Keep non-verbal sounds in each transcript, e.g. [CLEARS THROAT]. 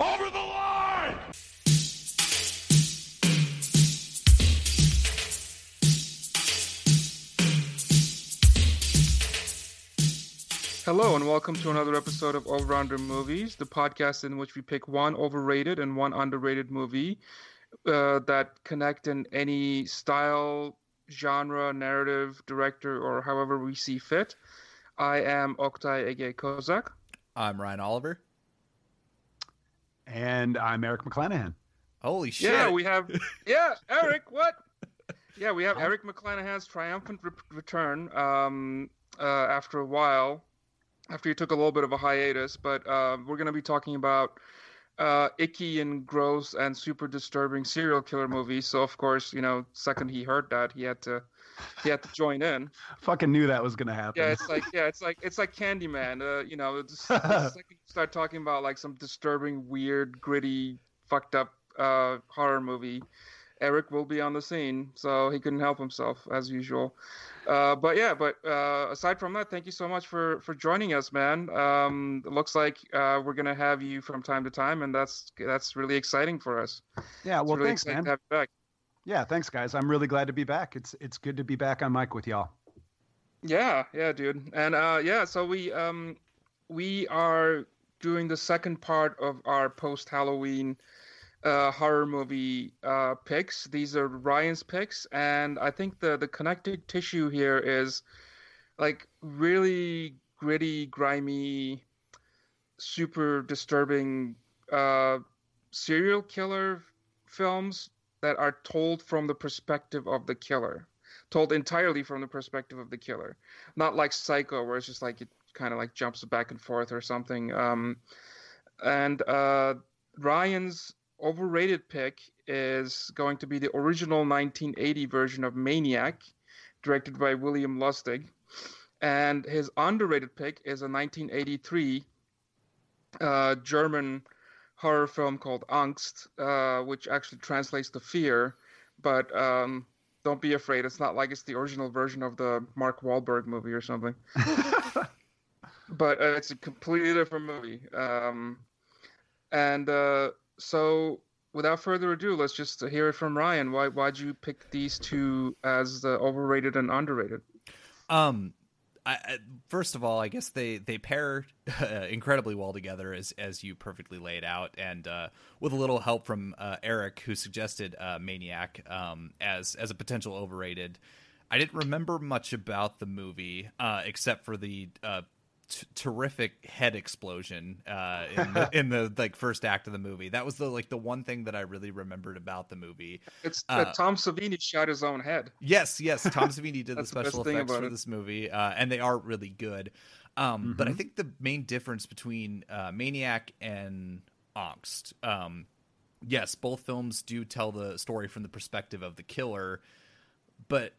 over the line! Hello, and welcome to another episode of Over/Under Movies, the podcast in which we pick one overrated and one underrated movie uh, that connect in any style, genre, narrative, director, or however we see fit. I am Oktay Ege Kozak. I'm Ryan Oliver. And I'm Erik McClanahan. Holy shit! Yeah, we have. Yeah, [LAUGHS] Erik. What? Yeah, we have Erik McClanahan's triumphant re- return um, uh, after a while, after he took a little bit of a hiatus. But uh, we're going to be talking about uh, icky and gross and super disturbing serial killer movies. So of course, you know, second he heard that, he had to he had to join in. [LAUGHS] Fucking knew that was gonna happen. Yeah, it's like yeah, it's like it's like Candyman. Uh, you know, just, [LAUGHS] second you start talking about like some disturbing, weird, gritty, fucked up uh, horror movie, Erik will be on the scene, so he couldn't help himself as usual. Uh, but yeah, but uh, aside from that, thank you so much for for joining us, man. Um, it looks like uh, we're gonna have you from time to time, and that's that's really exciting for us. yeah. Well, really thanks, man. Yeah, thanks, guys. I'm really glad to be back. It's it's good to be back on mic with y'all. Yeah, yeah, dude. And uh yeah, so we um we are doing the second part of our post Halloween uh horror movie uh picks. These are Ryan's picks and I think the the connective tissue here is like really gritty, grimy, super disturbing uh serial killer films that are told from the perspective of the killer told entirely from the perspective of the killer. Not like psycho where it's just like it kind of like jumps back and forth or something um and uh ryan's overrated pick is going to be the original 1980 version of maniac directed by william lustig and his underrated pick is a 1983 uh german horror film called angst uh which actually translates to fear but um don't be afraid. It's not like it's the original version of the Mark Wahlberg movie or something. [LAUGHS] but uh, it's a completely different movie. Um, and uh, so, without further ado, let's just hear it from Ryan. Why why'd you pick these two as the overrated and underrated? Um, I, first of all, I guess they they pair uh, incredibly well together, as as you perfectly laid out, and uh, with a little help from uh, Erik, who suggested uh, Maniac um, as as a potential overrated. I didn't remember much about the movie uh, except for the uh, t- terrific head explosion uh, in, the, in the like first act of the movie. That was the like the one thing that I really remembered about the movie. It's Uh, uh, Tom Savini shot his own head. Yes, yes. Tom [LAUGHS] Savini did the That's the best special thing effects for it. this movie, uh, and they are really good. Um, But I Mhm. think the main difference between uh, Maniac and Angst, um, yes, both films do tell the story from the perspective of the killer, but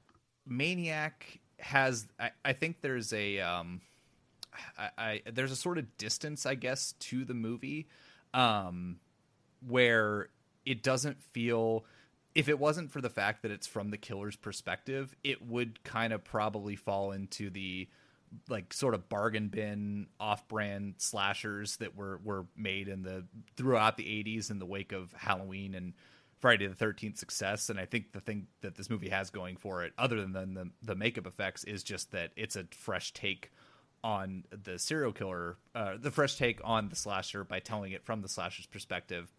Maniac has, I, I think there's a, um, I, I there's a sort of distance, I guess, to the movie, um, where it doesn't feel if it wasn't for the fact that it's from the killer's perspective, it would kind of probably fall into the like sort of bargain bin off-brand slashers that were were made in the throughout the 80s in the wake of Halloween and Friday the 13th success. And I think the thing that this movie has going for it other than the the makeup effects is just that it's a fresh take on the serial killer uh, the fresh take on the slasher by telling it from the slasher's perspective.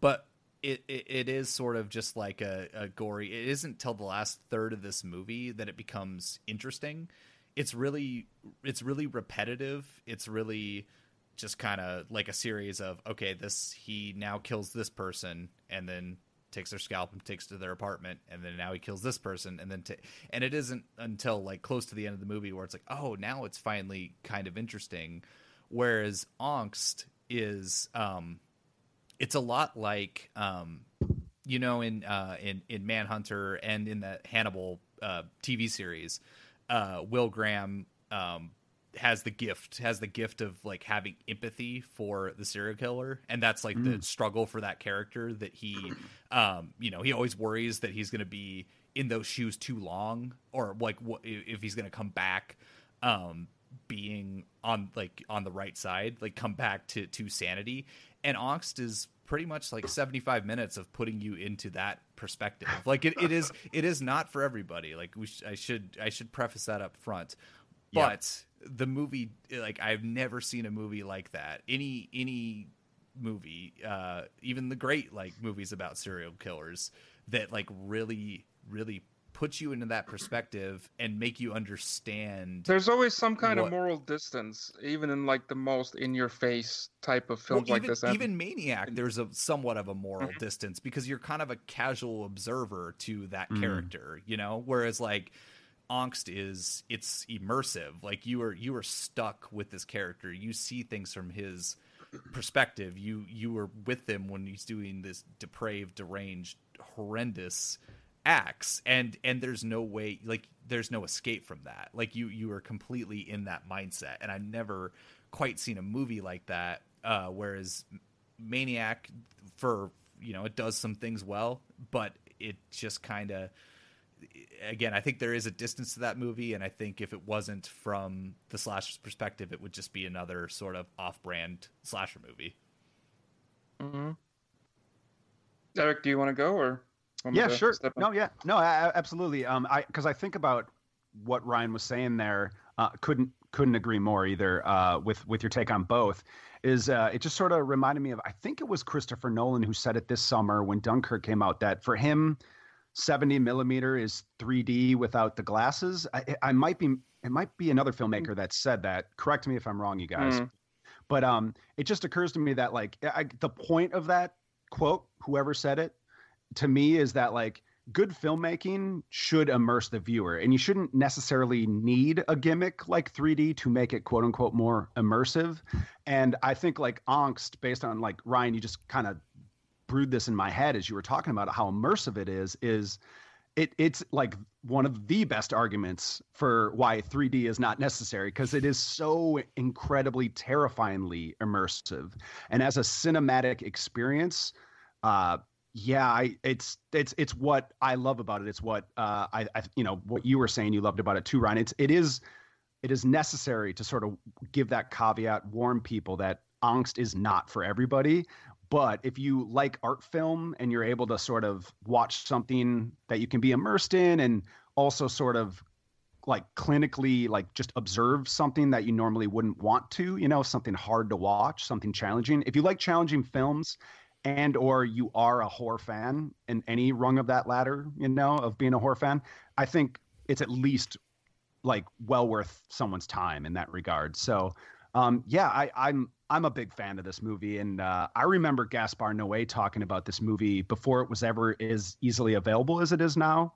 But it, it, it is sort of just like a, a gory it isn't till the last third of this movie that it becomes interesting. It's really it's really repetitive. It's really just kind of like a series of okay this he now kills this person and then takes their scalp and takes to their apartment and then now he kills this person and then ta- and it isn't until like close to the end of the movie where it's like oh now it's finally kind of interesting. Whereas angst is um it's a lot like um you know in uh in in manhunter and in the hannibal uh tv series uh will graham um has the gift has the gift of like having empathy for the serial killer and that's like the struggle for that character that he [CLEARS THROAT] um you know he always worries that he's going to be in those shoes too long or like what if he's going to come back um being on like on the right side, like come back to to sanity. And Angst is pretty much like 75 minutes of putting you into that perspective. Like it, it is it is not for everybody. Like we sh- I should I should preface that up front. But yeah. the movie like I've never seen a movie like that. Any any movie, uh even the great like movies about serial killers that like really really put you into that perspective and make you understand. There's always some kind what... of moral distance, even in like the most in your face type of films well, even, like this. Even Maniac, there's a somewhat of a moral mm-hmm. distance because you're kind of a casual observer to that mm. character, you know. Whereas like Angst is it's immersive. Like you are you are stuck with this character. You see things from his perspective. You you were with him when he's doing this depraved, deranged, horrendous acts and and there's no way like there's no escape from that like you you are completely in that mindset and i've never quite seen a movie like that uh whereas maniac for you know it does some things well but it just kind of again i think there is a distance to that movie and i think if it wasn't from the slasher's perspective it would just be another sort of off-brand slasher movie mm-hmm. erik do you want to go or yeah, sure. No, yeah, no, I, absolutely. Um, I because I think about what Ryan was saying there. Uh, couldn't couldn't agree more either. Uh, with with your take on both, is uh, it just sort of reminded me of I think it was Christopher Nolan who said it this summer when Dunkirk came out that for him, seventy millimeter is three D without the glasses. I, I might be it might be another filmmaker that said that. Correct me if I'm wrong, you guys. Mm. But um, it just occurs to me that like I, the point of that quote, whoever said it, to me is that like good filmmaking should immerse the viewer and you shouldn't necessarily need a gimmick like 3D to make it quote unquote more immersive. And I think like Angst based on like Ryan you just kind of brewed this in my head as you were talking about how immersive it is is it it's like one of the best arguments for why 3D is not necessary because it is so incredibly terrifyingly immersive. And as a cinematic experience, uh, yeah, I it's it's it's what I love about it. It's what uh, I, I you know what you were saying you loved about it too, Ryan. It's it is it is necessary to sort of give that caveat, warn people that angst is not for everybody. But if you like art film and you're able to sort of watch something that you can be immersed in and also sort of like clinically like just observe something that you normally wouldn't want to, you know, something hard to watch, something challenging. If you like challenging films and or you are a horror fan in any rung of that ladder, you know, of being a horror fan, I think it's at least like well worth someone's time in that regard. So, um, yeah, I, I'm I'm a big fan of this movie, and uh, I remember Gaspar Noé talking about this movie before it was ever as easily available as it is now.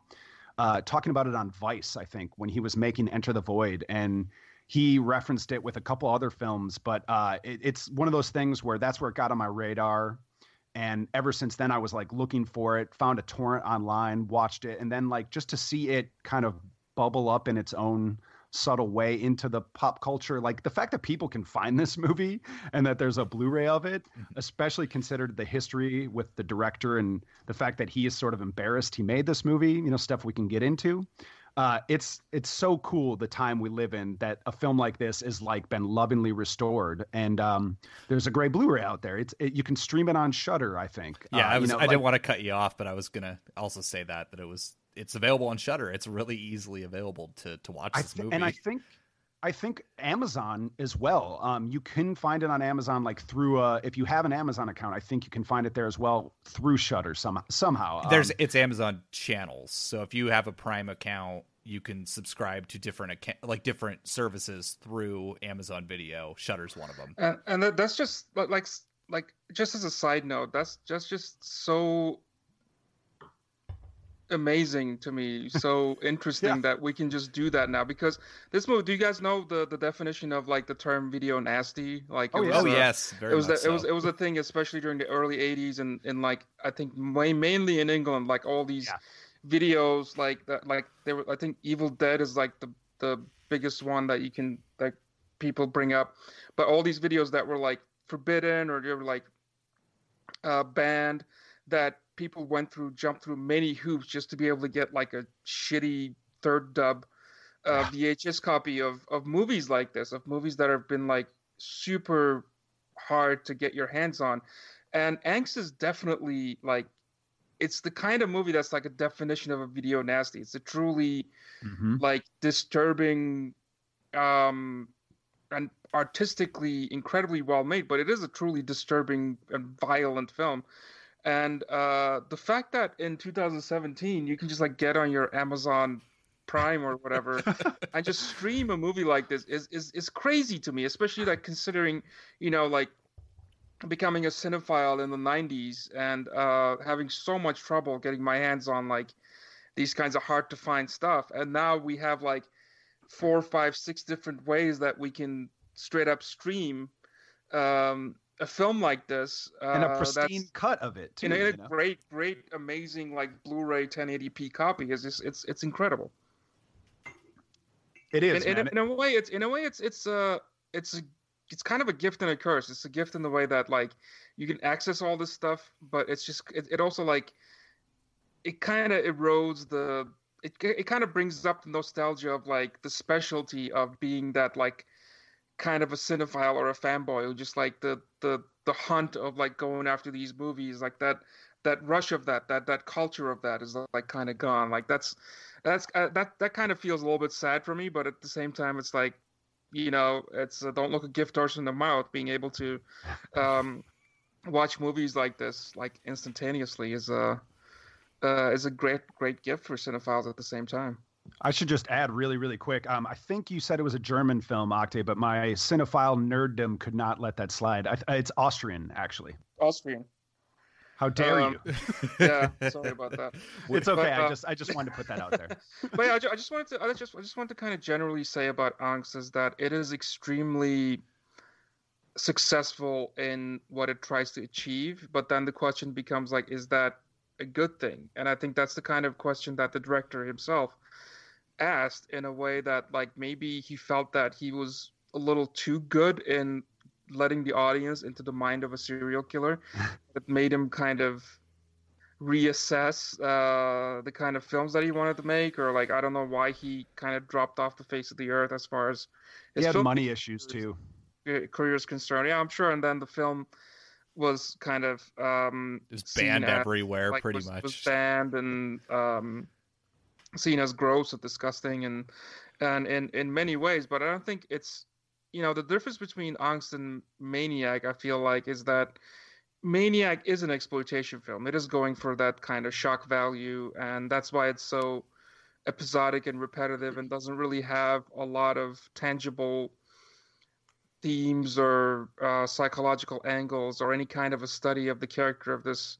Uh, talking about it on Vice, I think, when he was making Enter the Void, and he referenced it with a couple other films. But uh, it, it's one of those things where that's where it got on my radar and ever since then i was like looking for it found a torrent online watched it and then like just to see it kind of bubble up in its own subtle way into the pop culture like the fact that people can find this movie and that there's a blu-ray of it mm-hmm. especially considered the history with the director and the fact that he is sort of embarrassed he made this movie you know stuff we can get into. Uh, it's it's so cool the time we live in that a film like this is like been lovingly restored. And um, there's a great blu-ray out there. It's it, you can stream it on Shudder, I think. Yeah uh, I was you know, I like, didn't want to cut you off but I was gonna also say that that it was it's available on Shudder. it's really easily available to to watch this th- movie and I think I think Amazon as well. Um, you can find it on Amazon, like through a, if you have an Amazon account, I think you can find it there as well through Shudder some, somehow. Um, There's it's Amazon channels, so if you have a Prime account, you can subscribe to different account, like different services through Amazon Video. Shudder's one of them, and, and that's just like like just as a side note, that's just just so amazing to me so [LAUGHS] interesting yeah. that we can just do that now because this movie do you guys know the the definition of like the term video nasty like oh, was, oh yes it was so. it was it was a thing especially during the early 80s and in like i think mainly in england like all these yeah. videos like that like there were i think evil dead is like the the biggest one that you can like people bring up but all these videos that were like forbidden or they were like uh banned that people went through, jumped through many hoops just to be able to get like a shitty third dub uh, VHS copy of of movies like this, of movies that have been like super hard to get your hands on. And Angst is definitely like it's the kind of movie that's like a definition of a video nasty. It's a truly mm-hmm. like disturbing um and artistically incredibly well made, but it is a truly disturbing and violent film. And uh, the fact that in 2017 you can just like get on your Amazon Prime or whatever [LAUGHS] and just stream a movie like this is, is is crazy to me, especially like considering, you know, like becoming a cinephile in the 90s and uh, having so much trouble getting my hands on like these kinds of hard to find stuff. And now we have like four, five, six different ways that we can straight up stream um, a film like this uh, and a pristine cut of it too, in a, know? great, great, amazing like Blu-ray 1080p copy is just it's it's incredible. It is. In, in, in, a way, it's in a way it's it's uh it's a it's kind of a gift and a curse. It's a gift in the way that like you can access all this stuff, but it's just it, it also like it kind of erodes the it it kind of brings up the nostalgia of like the specialty of being that like kind of a cinephile or a fanboy who just like the the the hunt of like going after these movies like that that rush of that that that culture of that is like kind of gone like that's that's uh, that that kind of feels a little bit sad for me but at the same time it's like you know, it's uh, don't look a gift horse in the mouth. Being able to um, watch movies like this, like instantaneously, is a uh, is a great great gift for cinephiles. At the same time, I should just add really really quick. Um, I think you said it was a German film, Oktay, but my cinephile nerddom could not let that slide. I, it's Austrian, actually. Austrian. How dare um, you? [LAUGHS] yeah, sorry about that. [LAUGHS] It's okay. But, uh, I just I just wanted to put that out there. [LAUGHS] but yeah, I just wanted to I just I just wanted to kind of generally say about Angst is that it is extremely successful in what it tries to achieve, but then the question becomes like, is that a good thing? And I think that's the kind of question that the director himself asked in a way that like maybe he felt that he was a little too good in letting the audience into the mind of a serial killer [LAUGHS] that made him kind of reassess uh, the kind of films that he wanted to make, or like I don't know why he kind of dropped off the face of the earth as far as his he had money issues too. Career is concerned, yeah, I'm sure. And then the film was kind of um, was banned as, everywhere, like, pretty was, much. Was banned and um, seen as gross and disgusting, and and in in many ways. But I don't think it's you know the difference between angst and maniac i feel like is that maniac is an exploitation film it is going for that kind of shock value and that's why it's so episodic and repetitive and doesn't really have a lot of tangible themes or uh, psychological angles or any kind of a study of the character of this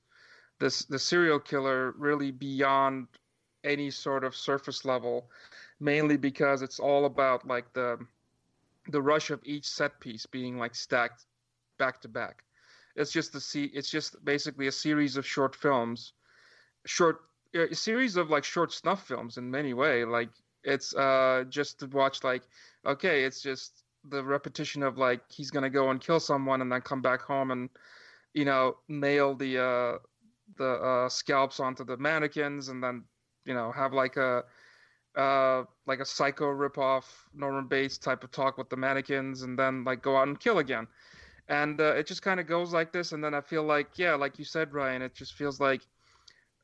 this the serial killer really beyond any sort of surface level mainly because it's all about like the the rush of each set piece being like stacked back to back. It's just the see. It's just basically a series of short films, short a series of like short snuff films in many way. Like it's uh just to watch like okay, it's just the repetition of like he's gonna go and kill someone and then come back home and you know nail the uh the uh scalps onto the mannequins and then you know have like a uh, like a psycho ripoff Norman Bates type of talk with the mannequins, and then like go out and kill again. And uh, it just kind of goes like this, and then I feel like yeah, like you said, Ryan, it just feels like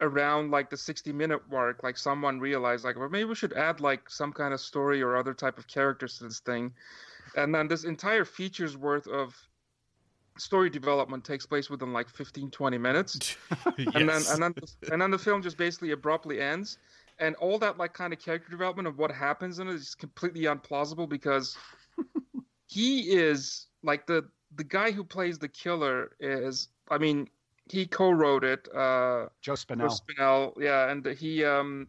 around like the 60 minute mark, like someone realized like, well, maybe we should add like some kind of story or other type of characters to this thing, and then this entire feature's worth of story development takes place within like 15 20 minutes [LAUGHS] yes. and then and then and then the film just basically abruptly ends and all that like kind of character development of what happens in it is completely unplausible because [LAUGHS] he is like the the guy who plays the killer is I mean he co-wrote it uh Joe Spinell. Joe Spinell yeah and he um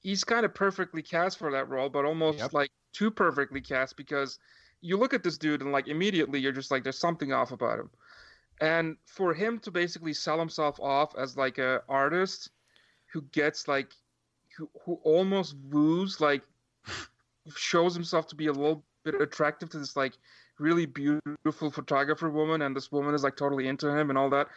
he's kind of perfectly cast for that role but almost yep. like too perfectly cast because you look at this dude and like immediately you're just like there's something off about him. And for him to basically sell himself off as like a artist who gets like who, who almost woos like shows himself to be a little bit attractive to this like really beautiful photographer woman and this woman is like totally into him and all that.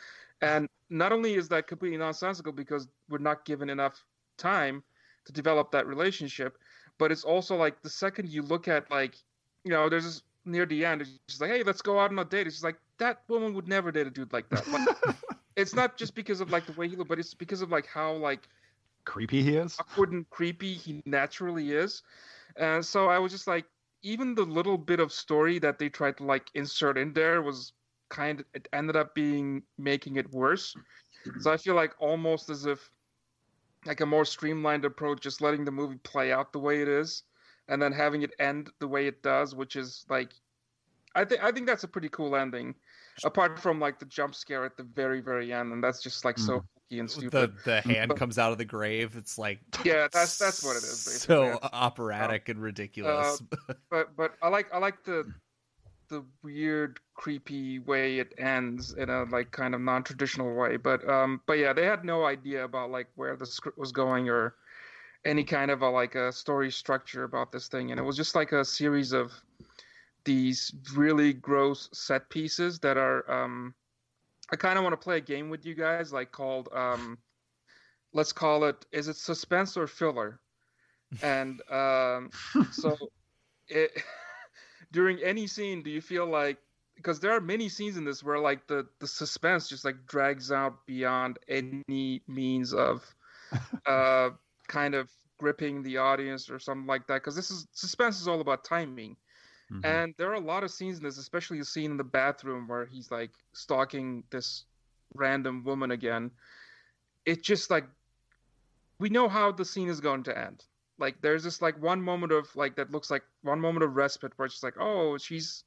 And not only is that completely nonsensical because we're not given enough time to develop that relationship but it's also like the second you look at like you know there's this near the end she's like hey let's go out on a date. It's like that woman would never date a dude like that. Like, [LAUGHS] it's not just because of like the way he looked but it's because of like how like creepy he is? awkward and creepy he naturally is. And so i was just like even the little bit of story that they tried to like insert in there was kind of it ended up being making it worse. So i feel like almost as if like a more streamlined approach, just letting the movie play out the way it is, and then having it end the way it does, which is like, I think I think that's a pretty cool ending. Apart from like the jump scare at the very very end, and that's just like so mm. and stupid. The the hand but, comes out of the grave. It's like [LAUGHS] yeah, that's that's what it is. Basically. So operatic um, and ridiculous. Uh, but but I like I like the the weird, creepy way it ends in a like kind of non-traditional way. But um, but yeah, they had no idea about like where the script was going or any kind of a like a story structure about this thing, and it was just like a series of these really gross set pieces that are. Um, I kind of want to play a game with you guys, like called um, let's call it is it suspense or filler, [LAUGHS] and um, so it [LAUGHS] during any scene do you feel like because there are many scenes in this where like the the suspense just like drags out beyond any means of [LAUGHS] uh kind of gripping the audience or something like that because this is suspense is all about timing. Mm-hmm. and there are a lot of scenes in this especially the scene in the bathroom where he's like stalking this random woman again. It just like we know how the scene is going to end. Like there's this like one moment of like that looks like one moment of respite where it's just like oh she's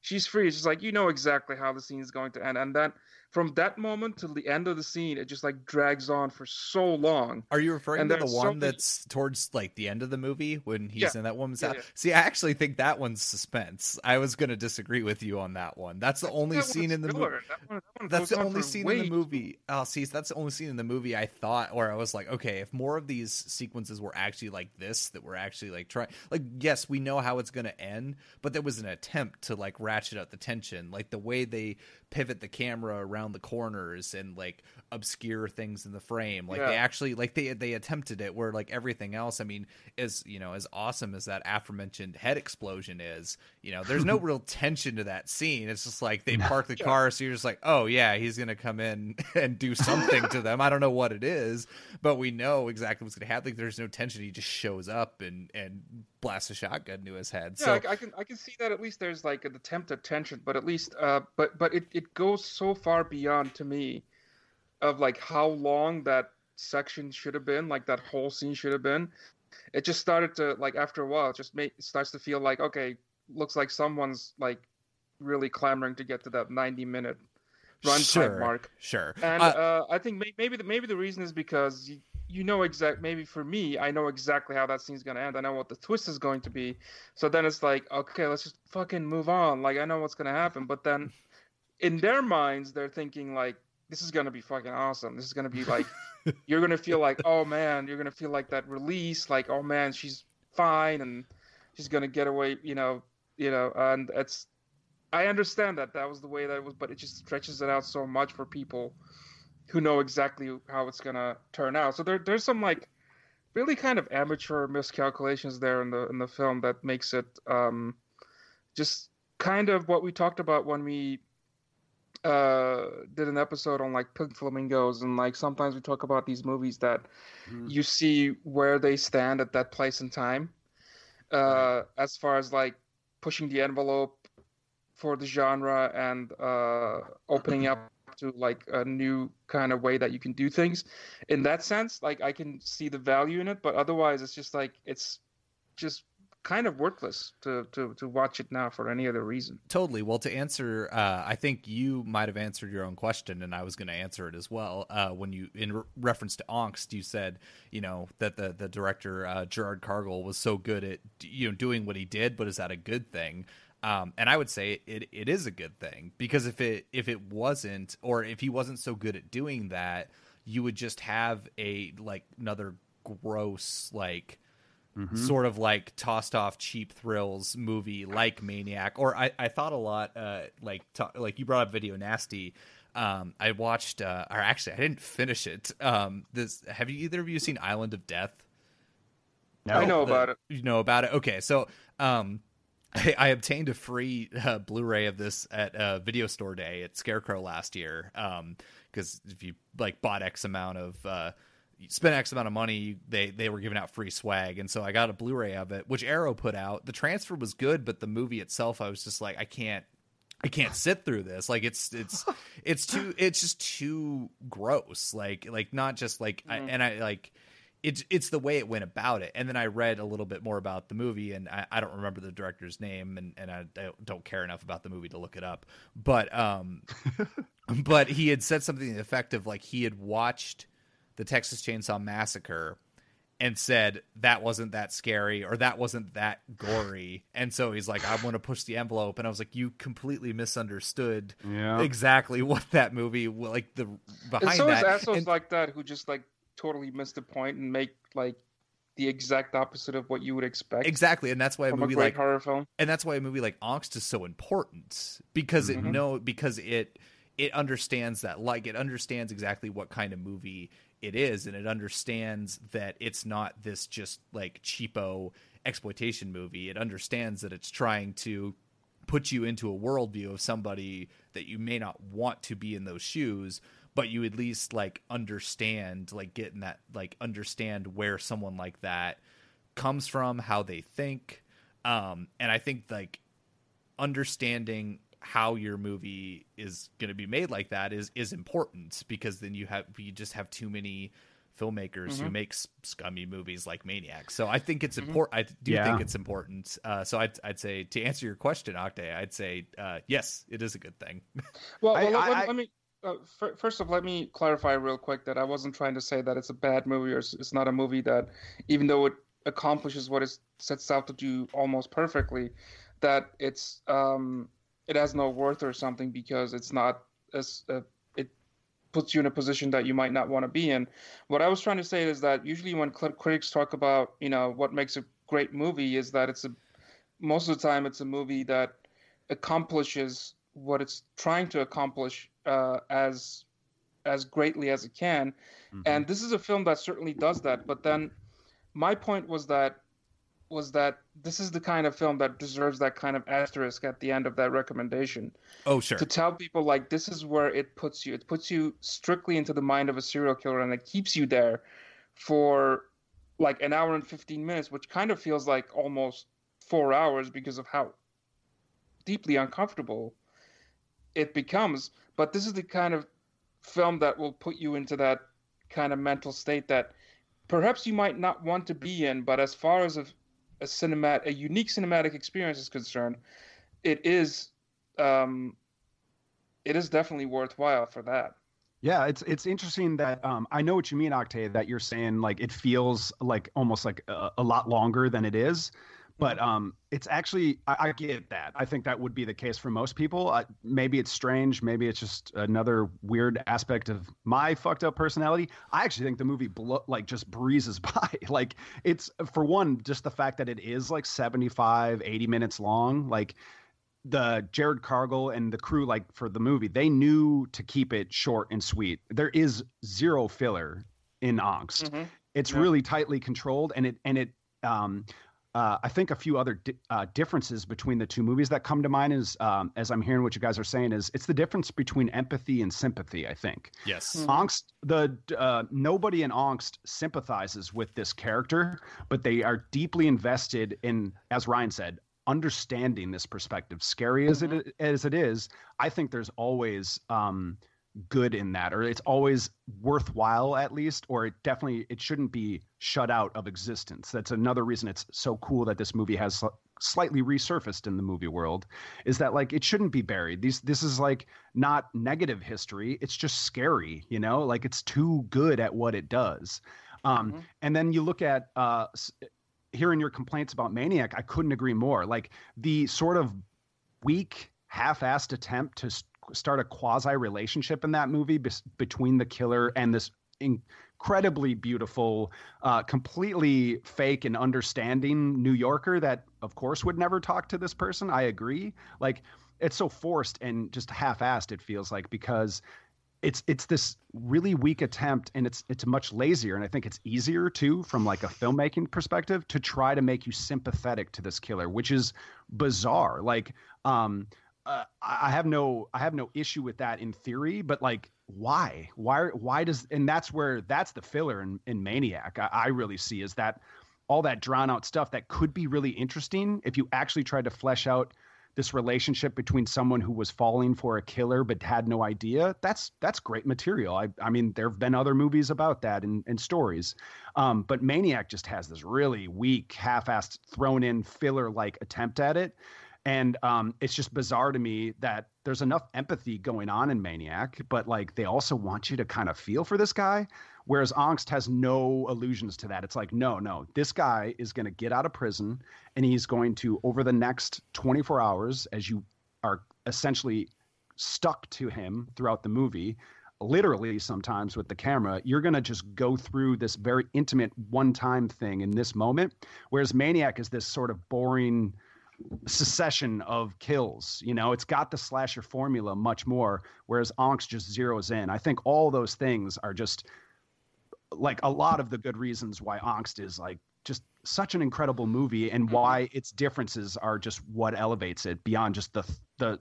she's free. It's just like you know exactly how the scene is going to end. And then from that moment to the end of the scene, it just like drags on for so long. Are you referring and to the one so that's towards like the end of the movie when he's yeah. in that woman's yeah, house? Yeah. See, I actually think that one's suspense. I was going to disagree with you on that one. That's the only scene in the movie. That that that's the only scene in the movie. Oh, see, that's the only scene in the movie I thought where I was like, okay, if more of these sequences were actually like this, that were actually like trying, like, yes, we know how it's going to end, but there was an attempt to like ratchet up the tension, like the way they pivot the camera around the corners and like obscure things in the frame. Like yeah. they actually like they they attempted it where like everything else i mean is you know as awesome as that aforementioned head explosion is you know there's no [LAUGHS] real tension to that scene. It's just like they park the car so you're just like oh yeah he's gonna come in [LAUGHS] and do something to them. I don't know what it is but we know exactly what's gonna happen. Like, there's no tension. He just shows up and and blasts a shotgun to his head yeah, so I, I can i can see that at least there's like an attempt at tension but at least uh but but it, it goes so far beyond to me of like how long that section should have been, like that whole scene should have been. It just started to like after a while, it just make, it starts to feel like okay, looks like someone's like really clamoring to get to that 90 minute runtime sure, mark. Sure. And uh, uh, I think maybe the, maybe the reason is because you, you know exact maybe for me I know exactly how that scene's gonna end. I know what the twist is going to be. So then it's like okay, let's just fucking move on. Like I know what's gonna happen, but then [LAUGHS] in their minds they're thinking like this is gonna be fucking awesome. This is gonna be like [LAUGHS] you're gonna feel like oh man, you're gonna feel like that release, like oh man, she's fine and she's gonna get away, you know, you know, and it's I understand that that was the way that it was, but it just stretches it out so much for people who know exactly how it's gonna turn out. So there there's some like really kind of amateur miscalculations there in the in the film that makes it um just kind of what we talked about when we uh did an episode on like pink flamingos and like sometimes we talk about these movies that mm-hmm. you see where they stand at that place in time uh right. as far as like pushing the envelope for the genre and uh opening up to like a new kind of way that you can do things in that sense like i can see the value in it but otherwise it's just like it's just kind of worthless to, to, to watch it now for any other reason. Totally. Well, to answer, uh, I think you might have answered your own question, and I was going to answer it as well. Uh, when you, in re- reference to Angst, you said, you know, that the the director uh, Gerald Kargl was so good at you know doing what he did, but is that a good thing? Um, and I would say it, it is a good thing because if it if it wasn't or if he wasn't so good at doing that, you would just have a like another gross like mm-hmm. sort of like tossed off cheap thrills movie like Maniac. Or I, I thought a lot uh, like like you brought up Video Nasty. Um, I watched, uh, or actually, I didn't finish it. Um, this have you either of you seen Island of Death? No, I know the, about it. You know about it. Okay, so um, I, I obtained a free uh, Blu-ray of this at uh, Video Store Day at Scarecrow last year. Um, because if you like bought X amount of uh, spent X amount of money, they they were giving out free swag, and so I got a Blu-ray of it, which Arrow put out. The transfer was good, but the movie itself, I was just like, I can't, I can't sit through this. Like it's it's [LAUGHS] it's too it's just too gross. Like like not just like mm. I, and I like it's it's the way it went about it. And then I read a little bit more about the movie, and I, I don't remember the director's name, and and I, I, don't care enough about the movie to look it up. But um, [LAUGHS] but he had said something effective, like he had watched the Texas Chainsaw Massacre and said that wasn't that scary or that wasn't that gory and so he's like i want to push the envelope and i was like you completely misunderstood yeah. exactly what that movie like the behind it's always that assholes and, like that who just like totally miss the point and make like the exact opposite of what you would expect exactly and that's why a movie a like horror film and that's why a movie like angst is so important because mm-hmm. it know because it it understands that like it understands exactly what kind of movie it is and it understands that it's not this just like cheapo exploitation movie it understands that it's trying to put you into a worldview of somebody that you may not want to be in those shoes but you at least like understand like getting that like understand where someone like that comes from how they think um and i think like understanding how your movie is going to be made like that is is important because then you have you just have too many filmmakers mm-hmm. who make scummy movies like Maniac. So I think it's mm-hmm. important. I do yeah. think it's important. Uh, so I'd, I'd say to answer your question, Oktay, I'd say uh, yes, it is a good thing. [LAUGHS] well, I, let, I, let, me uh, first off, let me clarify real quick that I wasn't trying to say that it's a bad movie or it's not a movie that, even though it accomplishes what it sets out to do almost perfectly, that it's um, it has no worth or something because it's not as uh, it puts you in a position that you might not want to be in. What I was trying to say is that usually when critics talk about you know what makes a great movie is that it's a most of the time it's a movie that accomplishes what it's trying to accomplish uh, as as greatly as it can, mm-hmm. and this is a film that certainly does that. But then my point was that was that this is the kind of film that deserves that kind of asterisk at the end of that recommendation. Oh, sure. To tell people like this is where it puts you. It puts you strictly into the mind of a serial killer and it keeps you there for like an hour and 15 minutes, which kind of feels like almost 4 hours because of how deeply uncomfortable it becomes. But this is the kind of film that will put you into that kind of mental state that perhaps you might not want to be in, but as far as a a a unique cinematic experience is concerned, it is, um, it is definitely worthwhile for that. Yeah, it's it's interesting that um, I know what you mean, Oktay. That you're saying like it feels like almost like a, a lot longer than it is, but um, it's actually I, I, get that. I think that would be the case for most people. Uh, maybe it's strange. Maybe it's just another weird aspect of my fucked up personality. I actually think the movie blo- like just breezes [LAUGHS] by. like it's for one, just the fact that it is like 75, 80 minutes long. Like the Gerald Kargl and the crew, like for the movie, they knew to keep it short and sweet. There is zero filler in Angst. Mm-hmm. It's yeah. really tightly controlled, and it and it um, uh, I think a few other di- uh, differences between the two movies that come to mind is, um, as I'm hearing what you guys are saying, is it's the difference between empathy and sympathy. I think. Yes. Mm-hmm. Angst. The uh, nobody in Angst sympathizes with this character, but they are deeply invested in, as Ryan said, understanding this perspective. Scary as mm-hmm. it as it is, I think there's always. Um, good in that or it's always worthwhile at least or it definitely it shouldn't be shut out of existence. That's another reason it's so cool that this movie has slightly resurfaced in the movie world is that like it shouldn't be buried. These this is like not negative history. It's just scary you know? Like it's too good at what it does. Um mm-hmm. and then you look at uh hearing your complaints about maniac i couldn't agree more. Like the sort of weak half-assed attempt to start a quasi relationship in that movie be- between the killer and this incredibly beautiful, uh, completely fake and understanding New Yorker that, of course, would never talk to this person. I agree. Like, it's so forced and just half assed, it feels like, because it's it's this really weak attempt and it's it's much lazier and i think it's easier too from like a filmmaking perspective to try to make you sympathetic to this killer which is bizarre like um uh, i have no i have no issue with that in theory but like why? Why why does and that's where that's the filler in, in maniac I, I really see is that all that drawn out stuff that could be really interesting if you actually tried to flesh out this relationship between someone who was falling for a killer but had no idea that's that's great material. I, I mean there have been other movies about that and, and stories. Um, but maniac just has this really weak half-assed thrown in filler like attempt at it and um, it's just bizarre to me that there's enough empathy going on in maniac but like they also want you to kind of feel for this guy Whereas Angst has no allusions to that. It's like, no, no, this guy is going to get out of prison and he's going to, over the next 24 hours, as you are essentially stuck to him throughout the movie, literally sometimes with the camera, you're going to just go through this very intimate one time thing in this moment. Whereas Maniac is this sort of boring succession of kills. You know, it's got the slasher formula much more, whereas Angst just zeroes in. I think all those things are just like a lot of the good reasons why Angst is like just such an incredible movie and mm-hmm. why its differences are just what elevates it beyond just the the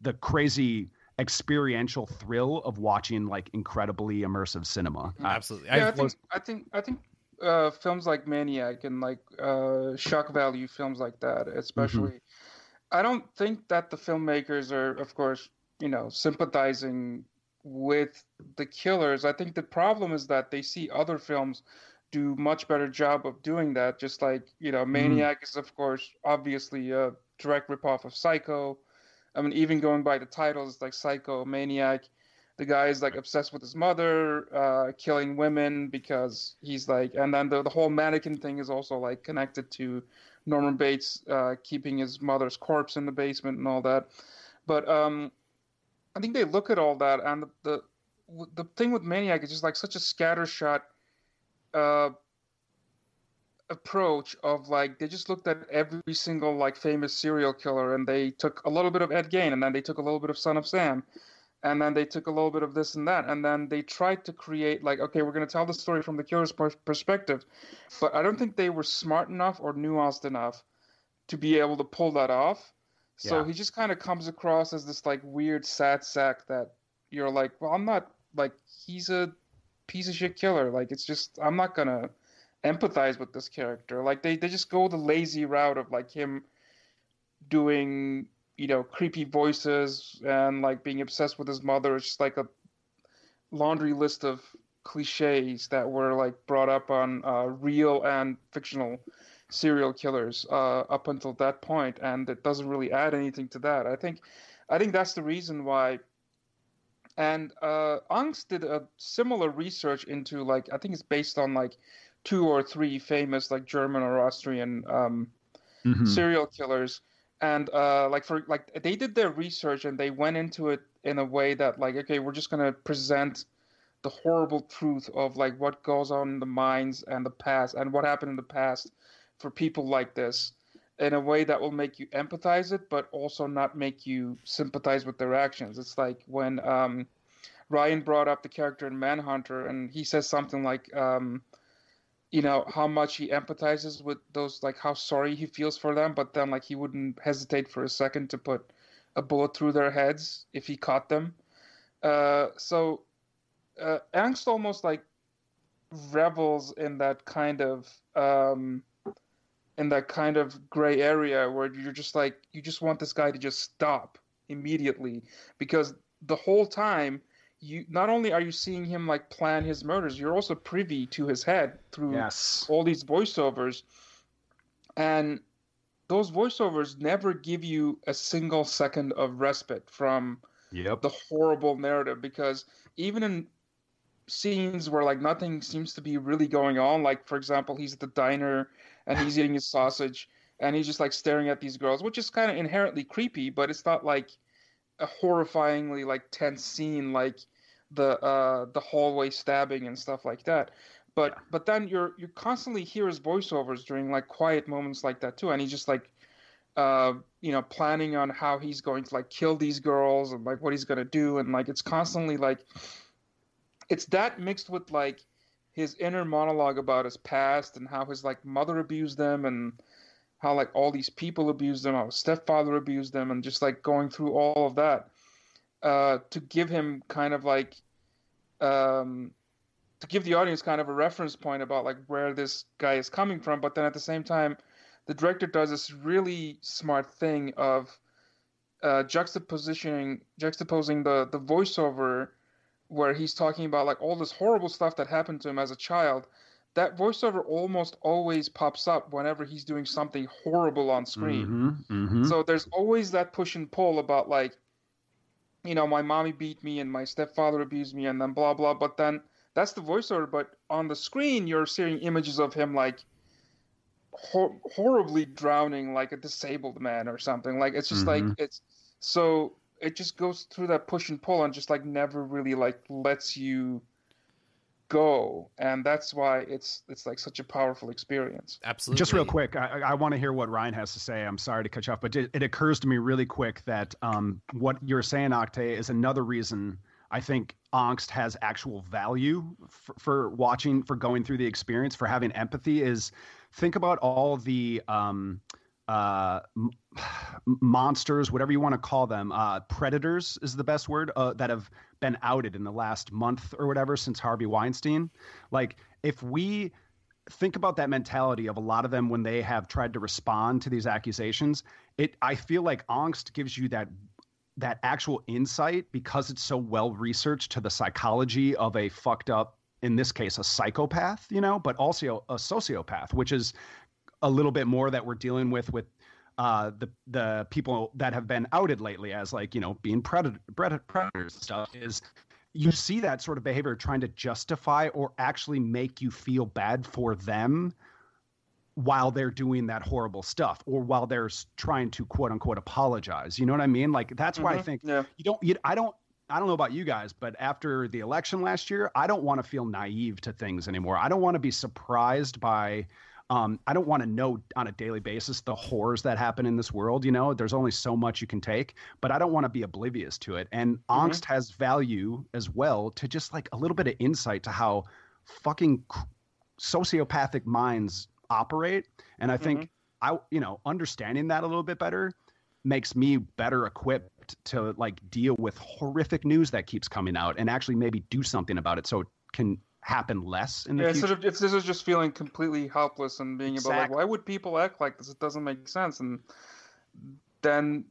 the crazy experiential thrill of watching like incredibly immersive cinema. Mm-hmm. Absolutely. Yeah, I, think I think I think uh, films like Maniac and like uh, shock value films like that, especially. Mm-hmm. I don't think that the filmmakers are, of course, you know, sympathizing with the killers, I think the problem is that they see other films do much better job of doing that. Just like you know, mm-hmm. Maniac mm. is of course obviously a direct ripoff of Psycho. I mean, even going by the titles like Psycho, Maniac, the guy is like obsessed with his mother, uh, killing women because he's like, and then the the whole mannequin thing is also like connected to Norman Bates uh, keeping his mother's corpse in the basement and all that. But um, I think they look at all that, and the the, the thing with Maniac is just like such a scattershot uh, approach of like they just looked at every single like famous serial killer, and they took a little bit of Ed Gein, and then they took a little bit of Son of Sam, and then they took a little bit of this and that, and then they tried to create like okay, we're going to tell the story from the killer's perspective, but I don't think they were smart enough or nuanced enough to be able to pull that off so yeah. he just kind of comes across as this like weird sad sack that you're like, well, I'm not like he's a piece of shit killer. Like it's just I'm not gonna empathize with this character. Like they they just go the lazy route of like him doing you know creepy voices and like being obsessed with his mother. It's just like a laundry list of cliches that were like brought up on uh, real and fictional serial killers uh, up until that point, and it doesn't really add anything to that. I think, I think that's the reason why. And uh, Angst did a similar research into like I think it's based on like two or three famous like German or Austrian um, mm-hmm. serial killers, and uh, like for like they did their research and they went into it in a way that like okay we're just gonna present the horrible truth of like what goes on in the minds and the past and what happened in the past for people like this in a way that will make you empathize it, but also not make you sympathize with their actions. It's like when um, Ryan brought up the character in Manhunter, and he says something like, um, you know, how much he empathizes with those, like how sorry he feels for them, but then like he wouldn't hesitate for a second to put a bullet through their heads if he caught them. Uh, so uh, Angst almost like revels in that kind of um, in that kind of gray area where you're just like you just want this guy to just stop immediately because the whole time you not only are you seeing him like plan his murders you're also privy to his head through yes. all these voiceovers and those voiceovers never give you a single second of respite from yep. the horrible narrative because even in scenes where like nothing seems to be really going on like for example he's at the diner and he's eating his sausage and he's just like staring at these girls, which is kind of inherently creepy, but it's not like a horrifyingly like tense scene like the uh the hallway stabbing and stuff like that. But yeah. but then you're you constantly hear his voiceovers during like quiet moments like that too, and he's just like uh, you know, planning on how he's going to like kill these girls and like what he's gonna do, and like it's constantly like, it's that mixed with like his inner monologue about his past and how his like mother abused them and how like all these people abused them, how his stepfather abused them, and just like going through all of that uh, to give him kind of like um, to give the audience kind of a reference point about like where this guy is coming from, but then at the same time, the director does this really smart thing of uh, juxtapositioning juxtaposing the the voiceover where he's talking about like all this horrible stuff that happened to him as a child that voiceover almost always pops up whenever he's doing something horrible on screen Mm-hmm, mm-hmm. so there's always that push and pull about like you know my mommy beat me and my stepfather abused me and then blah blah. But then that's the voiceover. But on the screen you're seeing images of him like hor- horribly drowning like a disabled man or something. Like it's just like Mhm. it's so it just goes through that push and pull and just like never really like lets you go and that's why it's it's like such a powerful experience Absolutely. Just real quick, I, I want to hear what Ryan has to say. I'm sorry to cut you off, but it, it occurs to me really quick that um, what you're saying, Oktay, is another reason I think Angst has actual value for, for watching, for going through the experience, for having empathy. Is think about all the um, uh, m- monsters, whatever you want to call them, uh, predators is the best word, uh, that have been outed in the last month or whatever since Harvey Weinstein. Like, if we think about that mentality of a lot of them when they have tried to respond to these accusations, it I feel like angst gives you that that actual insight because it's so well researched to the psychology of a fucked up in this case a psychopath you know but also a sociopath which is a little bit more that we're dealing with with uh, the the people that have been outed lately as like you know being predator, predator predators and stuff is you see that sort of behavior trying to justify or actually make you feel bad for them while they're doing that horrible stuff or while they're trying to quote unquote apologize. You know what i mean? Like that's why i Mhm, think yeah. you don't you, i don't i don't know about you guys but after the election last year i don't want to feel naive to things anymore. I don't want to be surprised by um, I don't want to know on a daily basis the horrors that happen in this world. You know, there's only so much you can take, but I don't want to be oblivious to it. And Mhm. angst has value as well to just like a little bit of insight to how fucking cr- sociopathic minds operate. And I think I, you know, understanding that a little bit better makes me better equipped to like deal with horrific news that keeps coming out and actually maybe do something about it so it can happen less in the yeah, future. instead of if this is just feeling completely helpless and being about like, why would people act like this? It doesn't make sense, and then